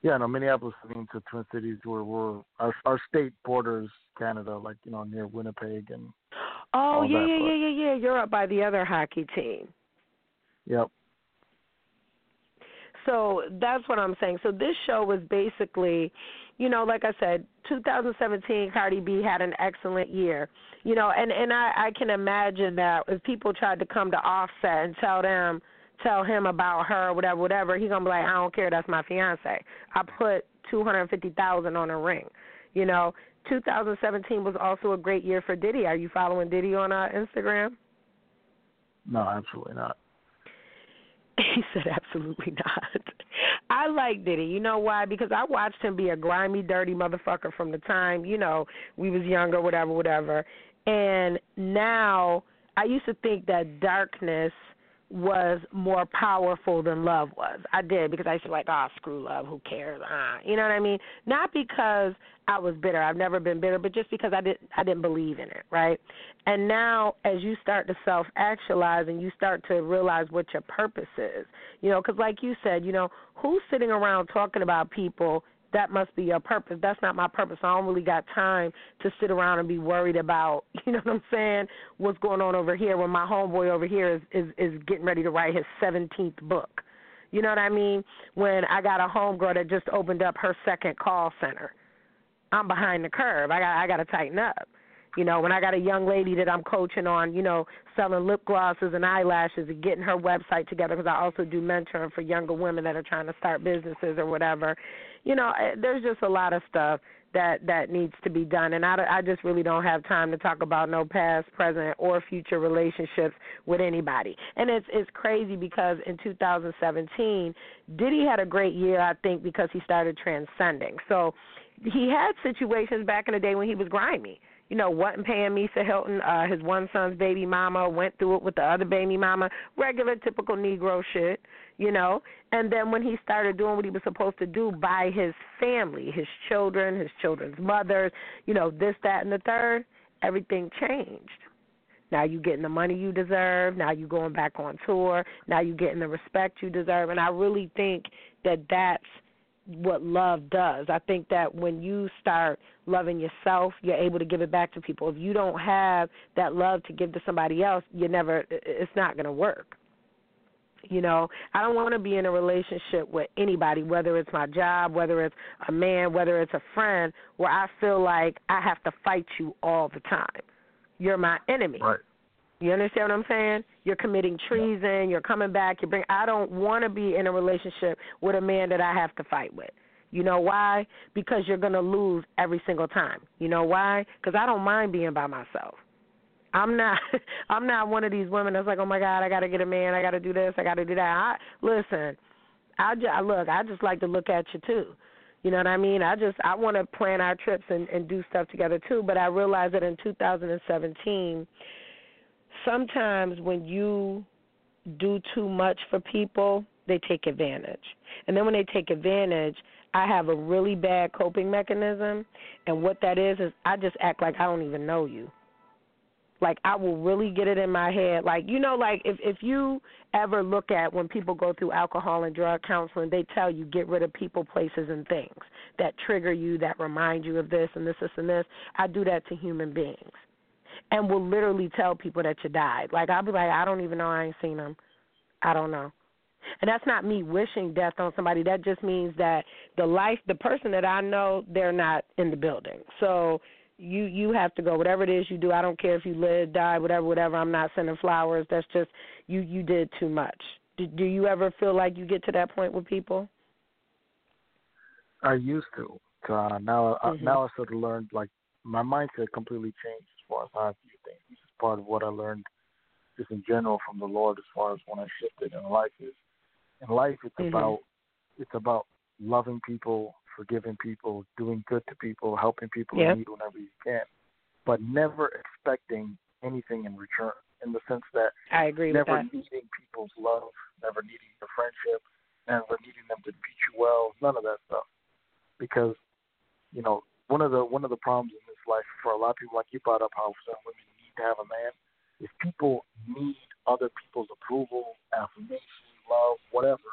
Yeah, no, Minneapolis means the Twin Cities where we're our our state borders Canada, like you know near Winnipeg and. Oh yeah that, yeah but... yeah yeah yeah. You're up by the other hockey team. Yep. So that's what I'm saying. So this show was basically, you know, like I said, 2017 Cardi B had an excellent year. You know, and and I I can imagine that if people tried to come to Offset and tell them tell him about her, whatever, whatever, he gonna be like, I don't care, that's my fiance. I put two hundred fifty thousand on a ring. You know, 2017 was also a great year for Diddy. Are you following Diddy on uh, Instagram? No, absolutely not. He said, absolutely not. I like Diddy. You know why? Because I watched him be a grimy, dirty motherfucker from the time, you know, we was younger, whatever, whatever. And now I used to think that darkness – was more powerful than love was. I did because I used to like, oh, screw love, who cares? Ah, you know what I mean? Not because I was bitter. I've never been bitter, but just because I didn't I didn't believe in it, right? And now as you start to self actualize and you start to realize what your purpose is, you know, because like you said, you know, who's sitting around talking about people that must be your purpose. That's not my purpose. I don't really got time to sit around and be worried about, you know what I'm saying, what's going on over here when my homeboy over here is is is getting ready to write his 17th book. You know what I mean? When I got a homegirl that just opened up her second call center. I'm behind the curve. I got I got to tighten up. You know, when I got a young lady that I'm coaching on, you know, selling lip glosses and eyelashes and getting her website together because I also do mentoring for younger women that are trying to start businesses or whatever. You know, eh, there's just a lot of stuff that that needs to be done and I, I just really don't have time to talk about no past present or future relationships with anybody. And it's it's crazy because in 2017 diddy had a great year i think because he started transcending. So he had situations back in the day when he was grimy you know, wasn't paying Misa Hylton, uh, his one son's baby mama, went through it with the other baby mama, regular typical Negro shit, you know. And then when he started doing what he was supposed to do by his family, his children, his children's mothers, you know, this, that, and the third, everything changed. Now you getting the money you deserve. Now you going back on tour. Now you getting the respect you deserve. And I really think that that's what love does. I think that when you start loving yourself, you're able to give it back to people. If you don't have that love to give to somebody else, you never it's not going to work. You know, I don't want to be in a relationship with anybody, whether it's my job, whether it's a man, whether it's a friend, where I feel like I have to fight you all the time. You're my enemy. Right. You understand what I'm saying? You're committing treason. You're coming back. You bring. I don't want to be in a relationship with a man that I have to fight with. You know why? Because you're gonna lose every single time. You know why? Because I don't mind being by myself. I'm not. I'm not one of these women that's like, oh my God, I got to get a man. I got to do this. I got to do that. I listen. I just look. I just like to look at you too. You know what I mean? I just I want to plan our trips and and do stuff together too. But I realized that in 2017 sometimes when you do too much for people, they take advantage. And then when they take advantage, I have a really bad coping mechanism, and what that is is I just act like I don't even know you. Like I will really get it in my head. Like you know, like if if you ever look at when people go through alcohol and drug counseling, they tell you get rid of people, places, and things that trigger you, that remind you of this and this, this, and this. I do that to human beings and will literally tell people that you died. Like I'll be like, I don't even know, I ain't seen them. I don't know. And that's not me wishing death on somebody. That just means that the life, the person that I know, they're not in the building. So you you have to go. Whatever it is you do, I don't care if you live, die, whatever, whatever. I'm not sending flowers. That's just you. You did too much. Do, do you ever feel like you get to that point with people? I used to. Uh, now, mm-hmm. now I sort of learned like my mindset completely changed far as how I view things. This is part of what I learned just in general from the Lord as far as when I shifted in life is in life it's mm-hmm. about it's about loving people, forgiving people, doing good to people, helping people yep. in need whenever you can. But never expecting anything in return in the sense that I agree never with that. needing people's love, never needing your friendship, never needing them to treat you well, none of that stuff. Because, you know, one of the one of the problems in life for a lot of people, like you brought up how some women need to have a man. If people need other people's approval, affirmation, love, whatever,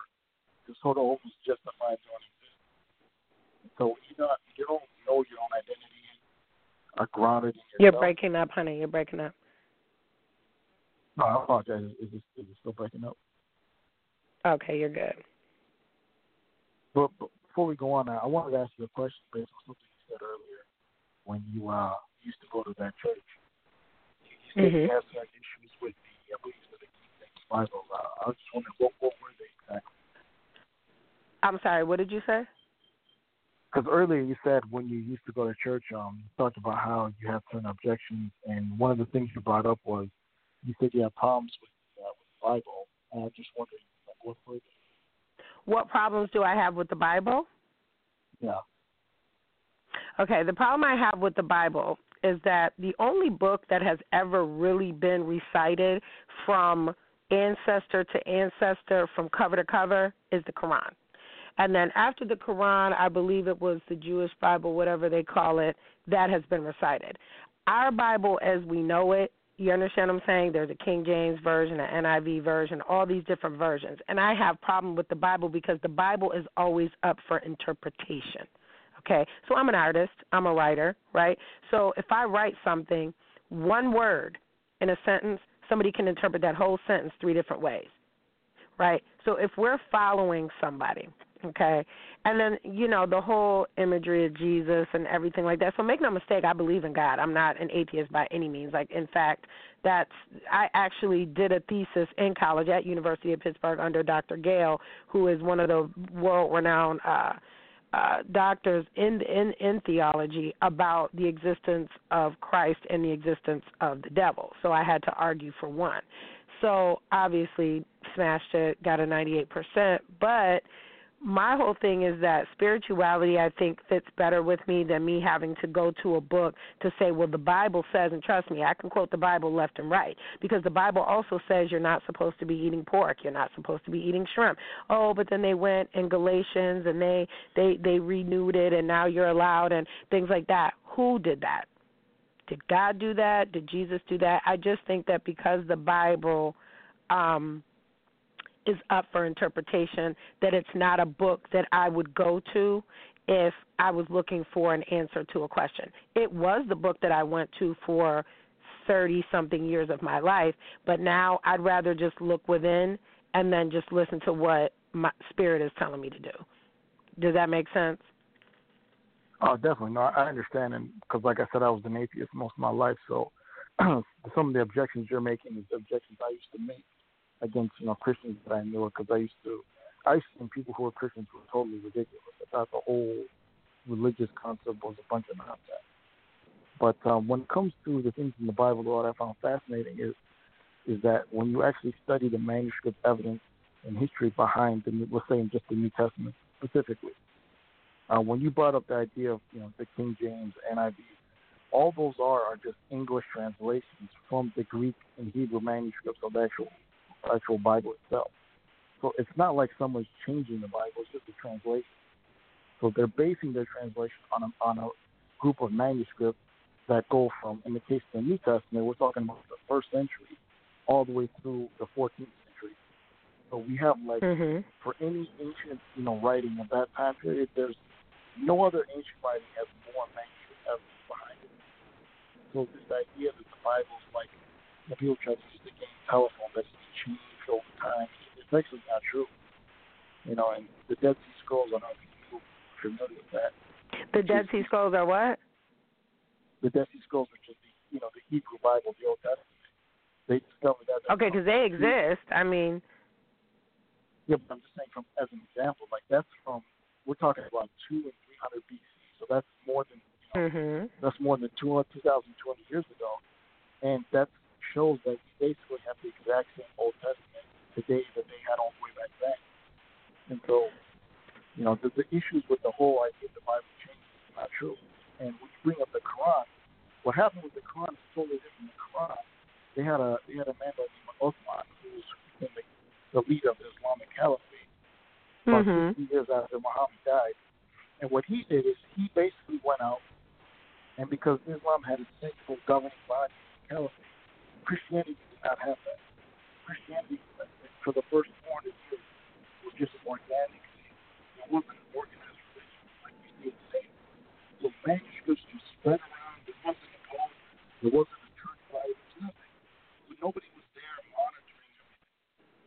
to sort of almost their own existence. So you not you don't know your own identity, are grounded in yourself. You're breaking up, honey. You're breaking up. No, I apologize. Is it, is it still breaking up? Okay, you're good. But, but before we go on, I wanted to ask you a question based on something you said earlier when you uh, used to go to that church. You, said mm-hmm. you had certain issues with the, I believe, the Bible. Uh, I was just wondering, what, what were they exactly? I'm sorry, what did you say? Because earlier you said when you used to go to church, um, you talked about how you had certain objections, and one of the things you brought up was you said you had problems with, uh, with the Bible. And I'm just wondering, like, what were they? What problems do I have with the Bible? Yeah. Okay, the problem I have with the Bible is that the only book that has ever really been recited from ancestor to ancestor, from cover to cover, is the Quran. And then after the Quran, I believe it was the Jewish Bible, whatever they call it, that has been recited. Our Bible, as we know it, you understand what I'm saying? There's a King James version, an NIV version, all these different versions. And I have problem with the Bible because the Bible is always up for interpretation. Okay, so I'm an artist, I'm a writer, right? So if I write something, one word in a sentence, somebody can interpret that whole sentence three different ways, right? So if we're following somebody Okay. And then, you know, the whole imagery of Jesus and everything like that. So make no mistake, I believe in God. I'm not an atheist by any means. Like in fact, that's I actually did a thesis in college at University of Pittsburgh under Dr. Gale, who is one of the world renowned uh uh, doctors in, in in theology about the existence of Christ and the existence of the devil. So I had to argue for one. So obviously smashed it, got a 98%, but my whole thing is that spirituality I think fits better with me than me having to go to a book to say, well, the Bible says, and trust me, I can quote the Bible left and right because the Bible also says you're not supposed to be eating pork, you're not supposed to be eating shrimp. Oh, but then they went in Galatians and they they they renewed it and now you're allowed and things like that. Who did that? Did God do that? Did Jesus do that? I just think that because the Bible um is up for interpretation, that it's not a book that I would go to if I was looking for an answer to a question. It was the book that I went to for 30 something years of my life, but now I'd rather just look within and then just listen to what my spirit is telling me to do. Does that make sense? Oh, definitely. No, I understand, and because, like I said, I was an atheist most of my life, so some of the objections you're making is objections I used to make against you know Christians that I knew because I used to I used to think people who were Christians were totally ridiculous. I thought the whole religious concept was a bunch of nonsense. But um, when it comes to the things in the Bible, what I found fascinating is is that when you actually study the manuscript evidence and history behind the let's say just the New Testament specifically, uh, when you brought up the idea of you know the King James, NIV, all those are are just English translations from the Greek and Hebrew manuscripts of actual actual Bible itself. So it's not like someone's changing the Bible; it's just a translation. So they're basing their translation on a, on a group of manuscripts that go from, in the case of the New Testament, we're talking about the first century all the way through the 14th century. So we have like mm-hmm. for any ancient, you know, writing of that time period, there's no other ancient writing has more manuscript evidence behind it. So this idea that the Bible is like, when people try to use the game telephone, that it's changed over time. It's actually not true. You know, and the Dead Sea Scrolls, know if you're familiar with that. The Dead Sea Scrolls are what? The Dead Sea Scrolls, which is the you know the Hebrew Bible, the Old Testament. They discovered that. Okay, because they exist. I mean. Yeah, but I'm just saying from as an example, like that's from we're talking about two and three hundred BC, so that's more than you know, mm-hmm. that's more than 200, 2,020 years ago, and that shows that we basically have the exact same Old Testament today that they had all the way back then. And so, you know, the, the issues with the whole idea of the Bible changing is not true. And when you bring up the Quran, what happened with the Quran is totally different. The Quran, they had a they had a man by the name of Uthman who was the, the leader of the Islamic Caliphate about mm-hmm. 60 years after Muhammad died. And what he did is he basically went out, and because Islam had a central governing body, the caliphate, Christianity did not have that. Christianity, for the first 400 years, was just an organic thing. It wasn't an organized religion like we see today. So manuscripts just spread around. There wasn't a pope. There wasn't a church body. There was nothing. So nobody was there monitoring everything.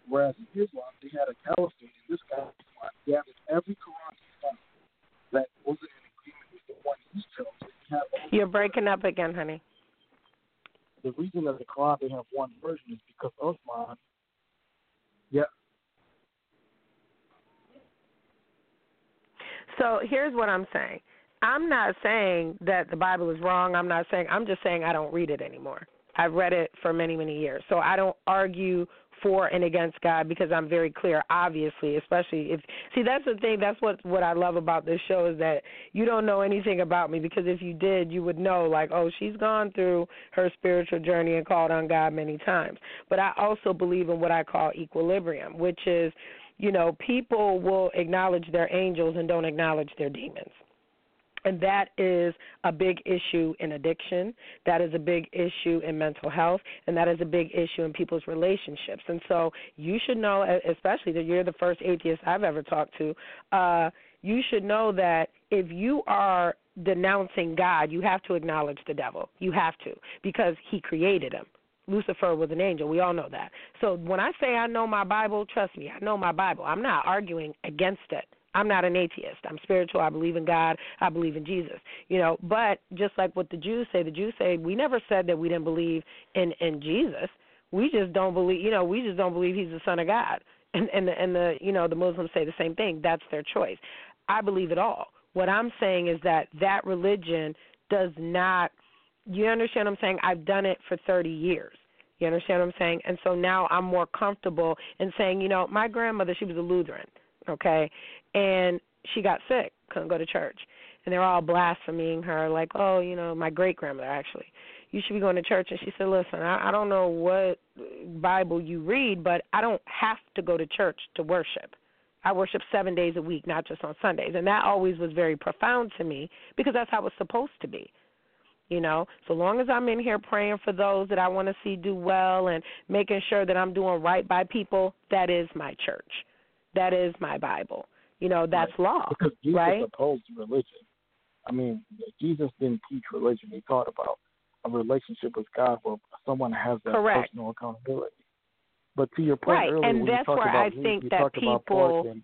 Whereas in Islam, they had a caliphate, and this guy gathered every Quran he found that wasn't in agreement with the one he chose. You're breaking up again, honey the reason that the they have one version is because Uthman, yeah. So here's what I'm saying. I'm not saying that the Bible is wrong. I'm not saying. I'm just saying I don't read it anymore. I've read it for many, many years. So I don't argue for and against God because I'm very clear, obviously, especially if see that's the thing, that's what what I love about this show is that you don't know anything about me because if you did, you would know like, oh, she's gone through her spiritual journey and called on God many times. But I also believe in what I call equilibrium, which is, you know, people will acknowledge their angels and don't acknowledge their demons. And that is a big issue in addiction. That is a big issue in mental health. And that is a big issue in people's relationships. And so you should know, especially that you're the first atheist I've ever talked to, uh, you should know that if you are denouncing God, you have to acknowledge the devil. You have to, because he created him. Lucifer was an angel. We all know that. So when I say I know my Bible, trust me, I know my Bible. I'm not arguing against it. I'm not an atheist. I'm spiritual. I believe in God. I believe in Jesus. You know, but just like what the Jews say, the Jews say we never said that we didn't believe in in Jesus. We just don't believe. You know, we just don't believe he's the son of God. And and the, and the you know the Muslims say the same thing. That's their choice. I believe it all. What I'm saying is that that religion does not. You understand what I'm saying? I've done it for 30 years. You understand what I'm saying? And so now I'm more comfortable in saying, you know, my grandmother, she was a Lutheran, okay, and she got sick, couldn't go to church, and they're all blaspheming her, like, oh, you know, my great grandmother actually, you should be going to church. And she said, listen, I, I don't know what Bible you read, but I don't have to go to church to worship. I worship seven days a week, not just on Sundays. And that always was very profound to me because that's how it's supposed to be. You know, so long as I'm in here praying for those that I want to see do well and making sure that I'm doing right by people, that is my church. That is my Bible. You know, that's right. law. Because Jesus right? opposed religion. I mean, Jesus didn't teach religion. He taught about a relationship with God where someone has that Correct. personal accountability. But to your point Right, earlier, and when you that's where I think that people-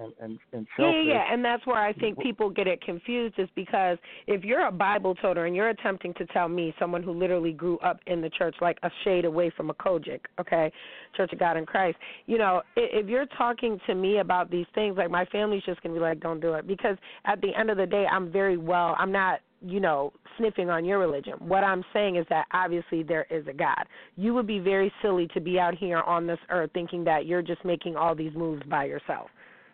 and and and, and Yeah, yeah, yeah, and that's where I think people get it confused is because if you're a Bible toter and you're attempting to tell me, someone who literally grew up in the church, like a shade away from a COGIC, okay, Church of God in Christ, you know, if you're talking to me about these things, like my family's just gonna be like, don't do it, because at the end of the day, I'm very well, I'm not you know, sniffing on your religion. What I'm saying is that obviously there is a God. You would be very silly to be out here on this earth thinking that you're just making all these moves by yourself.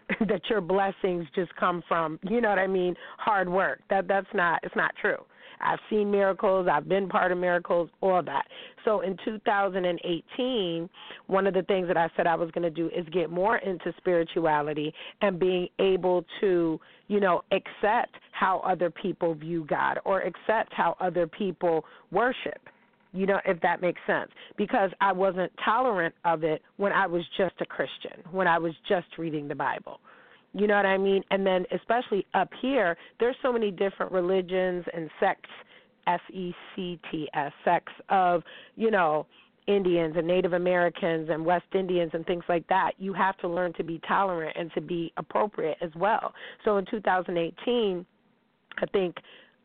that your blessings just come from, you know what I mean, hard work. That that's not it's not true. I've seen miracles, I've been part of miracles, all that. So in 2018, one of the things that I said I was going to do is get more into spirituality and being able to, you know, accept how other people view God or accept how other people worship you know if that makes sense because i wasn't tolerant of it when i was just a christian when i was just reading the bible. You know what i mean? And then especially up here there's so many different religions and sects s e c t s sects of you know indians and native americans and west indians and things like that. You have to learn to be tolerant and to be appropriate as well. So in 2018 i think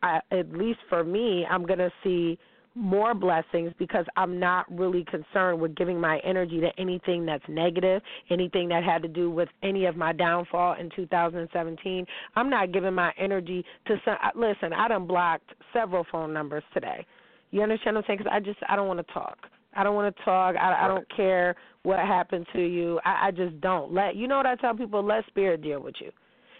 I, at least for me i'm going to see more blessings because I'm not really concerned with giving my energy to anything that's negative, anything that had to do with any of my downfall in 2017. I'm not giving my energy to some. Listen, I done blocked several phone numbers today. You understand what I'm saying? Because I just I don't want to talk. I don't want to talk. I, I don't care what happened to you. I, I just don't let. You know what I tell people? Let spirit deal with you,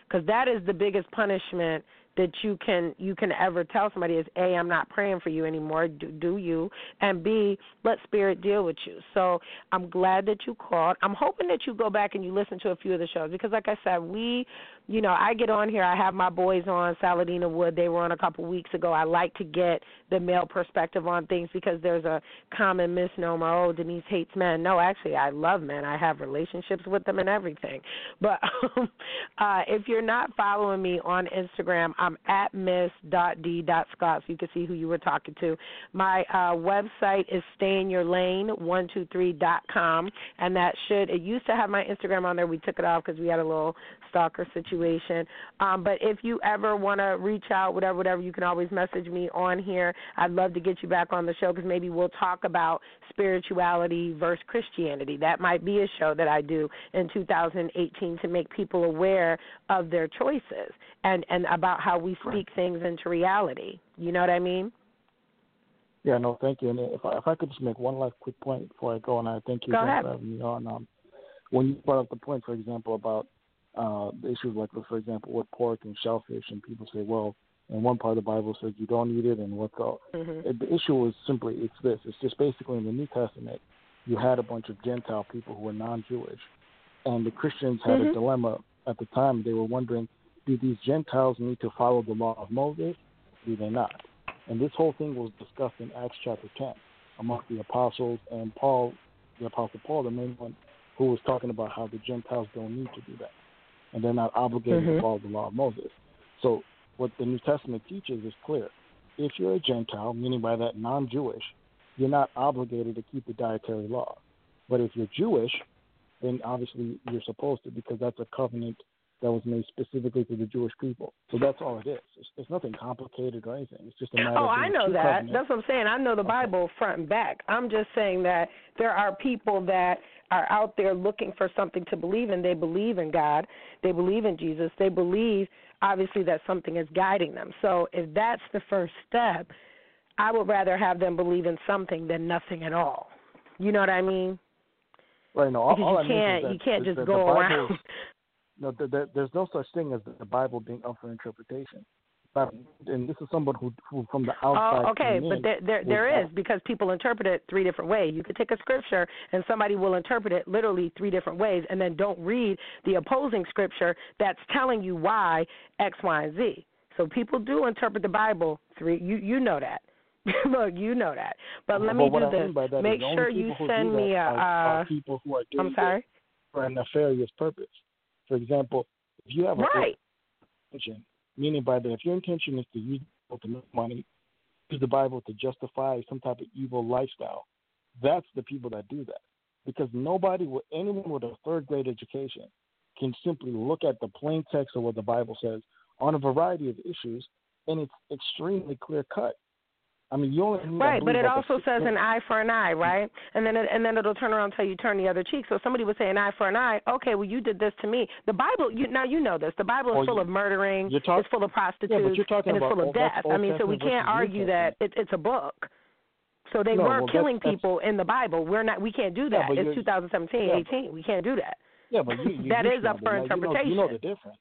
because that is the biggest punishment that you can you can ever tell somebody is a I'm not praying for you anymore do, do you? And b let spirit deal with you. So I'm glad that you called. I'm hoping that you go back and you listen to a few of the shows because like I said we you know I get on here. I have my boys on Saladina Wood. They were on a couple weeks ago. I like to get the male perspective on things because there's a common misnomer. Oh Denise hates men. No actually I love men. I have relationships with them and everything. But um, uh if you're not following me on Instagram I'm at Miss miss.d.scott so you can see who you were talking to. My uh, website is stayinyourlane123.com, and that should, it used to have my Instagram on there. We took it off because we had a little stalker situation. Um, but if you ever want to reach out, whatever, whatever, you can always message me on here. I'd love to get you back on the show because maybe we'll talk about spirituality versus Christianity. That might be a show that I do in 2018 to make people aware of their choices and and about how we speak things into reality. You know what I mean? Yeah, no, thank you. And if I, if I could just make one last quick point before I go, and I thank you Go again ahead. for having me on. Um, when you brought up the point, for example, about uh, issues like, for example, with pork and shellfish, and people say, well, in one part of the Bible says you don't eat it, and what's all. Mhm. Uh, The issue is simply it's this. It's just basically in the New Testament, you had a bunch of Gentile people who were non-Jewish, and the Christians had Mhm. a dilemma at the time. They were wondering, do these Gentiles need to follow the law of Moses? Do they not? And this whole thing was discussed in Acts chapter 10 amongst the apostles and Paul, the apostle Paul, the main one, who was talking about how the Gentiles don't need to do that, and they're not obligated Mhm. to follow the law of Moses. So what the New Testament teaches is clear. If you're a Gentile, meaning by that non-Jewish, you're not obligated to keep the dietary law. But if you're Jewish, then obviously you're supposed to because that's a covenant that was made specifically to the Jewish people. So that's all it is. It's, it's nothing complicated or anything. It's just a matter Oh, of I know that. covenant. That's what I'm saying. I know the Bible front and back. I'm just saying that there are people that are out there looking for something to believe in. They believe in God. They believe in Jesus. They believe, obviously, that something is guiding them. So if that's the first step, I would rather have them believe in something than nothing at all. You know what I mean? Right. No, all, Because you can't that you can't just go around. No, the, the, there's no such thing as the Bible being up for interpretation. But, and this is someone who, who from the outside. Oh, okay, but there there, there is because people interpret it three different ways. You could take a scripture and somebody will interpret it literally three different ways, and then don't read the opposing scripture that's telling you why X, Y, and Z. So people do interpret the Bible three. You you know that. Look, you know that. But let me do I this. mean by that is Make sure you send me a. are, Uh, are people who are doing I'm sorry. for a nefarious purpose. For example, if you have a Right. intention, meaning by that if your intention is to use the Bible to make money, use the Bible to justify some type of evil lifestyle, that's the people that do that. Because nobody, with anyone with a third grade education, can simply look at the plain text of what the Bible says on a variety of issues, and it's extremely clear cut. I mean, you only Right, but it also says an eye for an eye, right? And then it, and then it'll turn around and tell you turn the other cheek. So somebody would say an eye for an eye. Okay, well you did this to me. The Bible, you now you know this. The Bible is Well, full of murdering. you're talk- it's full of prostitutes. Yeah, but you're talking and it's about full of death. I mean, so we can't argue that it, it's a book. So they No, were well, killing that's- people in the Bible. We're not. We can't do Yeah, that. but it's you're- 2017, yeah, 18. We can't do that. Yeah, but you, you That you is up for. Now, You know, you know interpretation. the difference.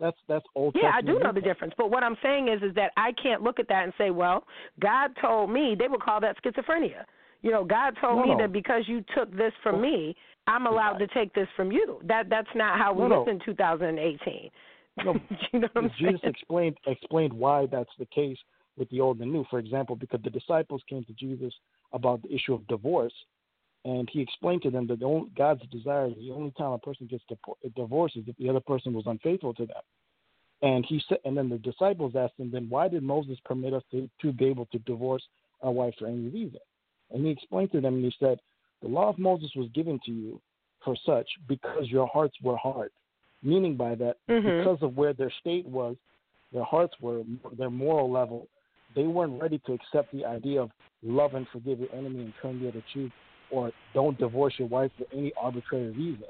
That's that's Old Yeah, I do know the difference. But what I'm saying is, is that I can't look at that and say, well, God told me. They would call that schizophrenia. You know, God told No, me no. that because you took this from Well, me, I'm allowed to take this from you. That that's not how we No, live in 2018. No, you know what I'm Jesus saying? explained explained why that's the case with the old and new. For example, because the disciples came to Jesus about the issue of divorce, and he explained to them that the only, God's desire, the only time a person gets divorced is if the other person was unfaithful to them. And he said, and then the disciples asked him, then why did Moses permit us to, to be able to divorce our wife for any reason? And he explained to them, and he said, the law of Moses was given to you for such because your hearts were hard. Meaning by that, Mhm. because of where their state was, their hearts were, their moral level, they weren't ready to accept the idea of love and forgive your enemy and turn the other cheek, or don't divorce your wife for any arbitrary reason.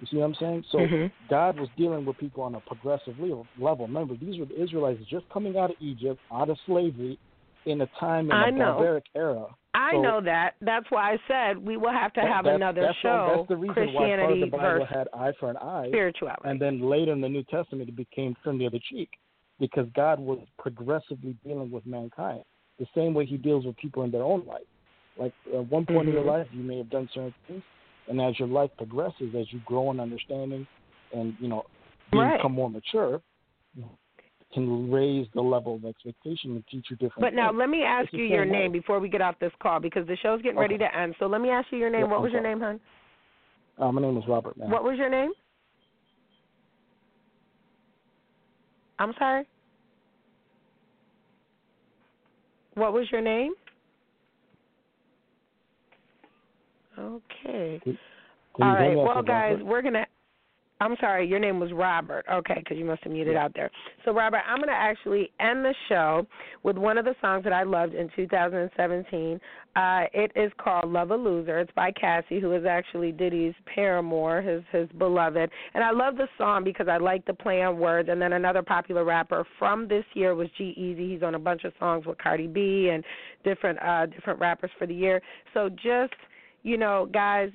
You see what I'm saying? So Mhm. God was dealing with people on a progressive level. Remember, these were the Israelites just coming out of Egypt, out of slavery, in a time in I a know. barbaric era. I So- know that. That's why I said we will have to That- have that- another that's show. that's the reason why Christianity the Bible had eye for an eye, spirituality. and then later in the New Testament it became turn the other cheek, because God was progressively dealing with mankind the same way He deals with people in their own life. Like at one point in your Mhm. life, you may have done certain things, and as your life progresses, as you grow in understanding, and you know, Right. become more mature, you can raise the level of expectation and teach you different. But now things. let me ask It's you your way. name before we get off this call because the show's getting ready to end. So let me ask you your name. Yeah, what I'm was your sorry. name, hon? Uh, my name is Robert. Man. What was your name? I'm sorry. What was your name? Okay. Can All you hear right. Well, guys, Robert? we're gonna. I'm sorry, your name was Robert. Okay, because you must have muted Yeah. out there. So, Robert, I'm going to actually end the show with one of the songs that I loved in 2017. Uh, it is called "Love a Loser." It's by Cassie, who is actually Diddy's paramour, his his beloved. And I love the song because I like the play on words. And then another popular rapper from this year was G-Eazy. He's on a bunch of songs with Cardi B and different uh different rappers for the year. So just you know, guys,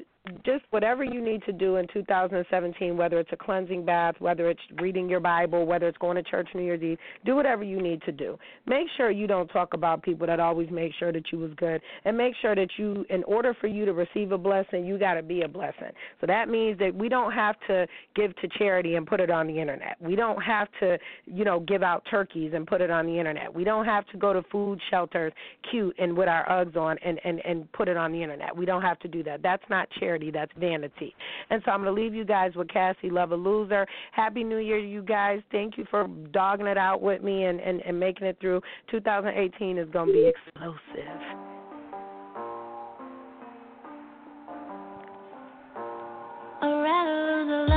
just whatever you need to do in 2017, whether it's a cleansing bath, whether it's reading your Bible, whether it's going to church New Year's Eve, do whatever you need to do. Make sure you don't talk about people that always make sure that you was good, and make sure that you, in order for you to receive a blessing, you got to be a blessing. So that means that we don't have to give to charity and put it on the internet. We don't have to, you know, give out turkeys and put it on the internet. We don't have to go to food shelters cute and with our Uggs on and and and put it on the internet. We don't have to do that. That's not charity. That's vanity. And so I'm going to leave you guys with Cassie Love a Loser. Happy New Year, you guys. Thank you for dogging it out with me and and, and making it through. 2018 is going to be explosive. I'd rather lose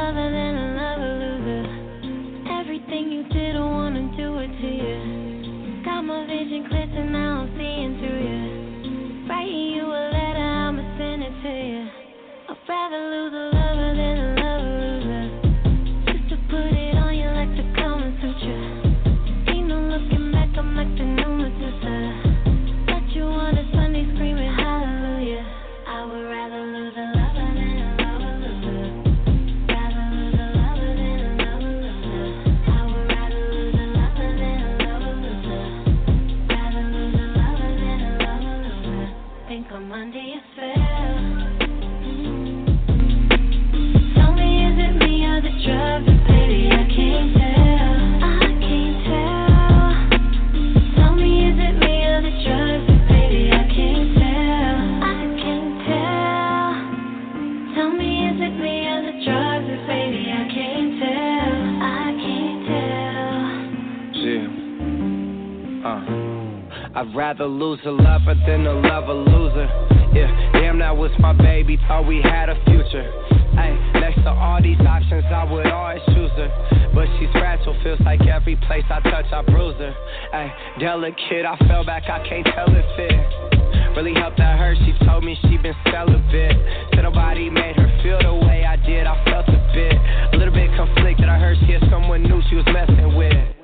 loser. rather lose a lover than to love a loser. Yeah, damn, that was my baby, thought we had a future. Hey, next to all these options, I would always choose her. But she's fragile, feels like every place I touch, I bruise her. Hey, delicate, I fell back, I can't tell if it really helped that hurt. She told me she been celibate. Said nobody made her feel the way I did, I felt a bit. A little bit conflicted, I heard she had someone new she was messing with.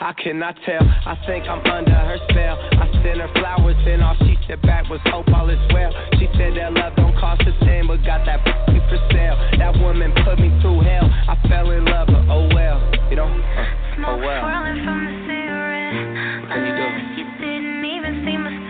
I cannot tell. I think I'm under her spell. I sent her flowers and all she said back was hope all is well. She said that love don't cost a thing, but got that pussy for sale. That woman put me through hell. I fell in love, but oh well, you know. Uh, oh well. Smoke swirling from Can you do it? You didn't even see my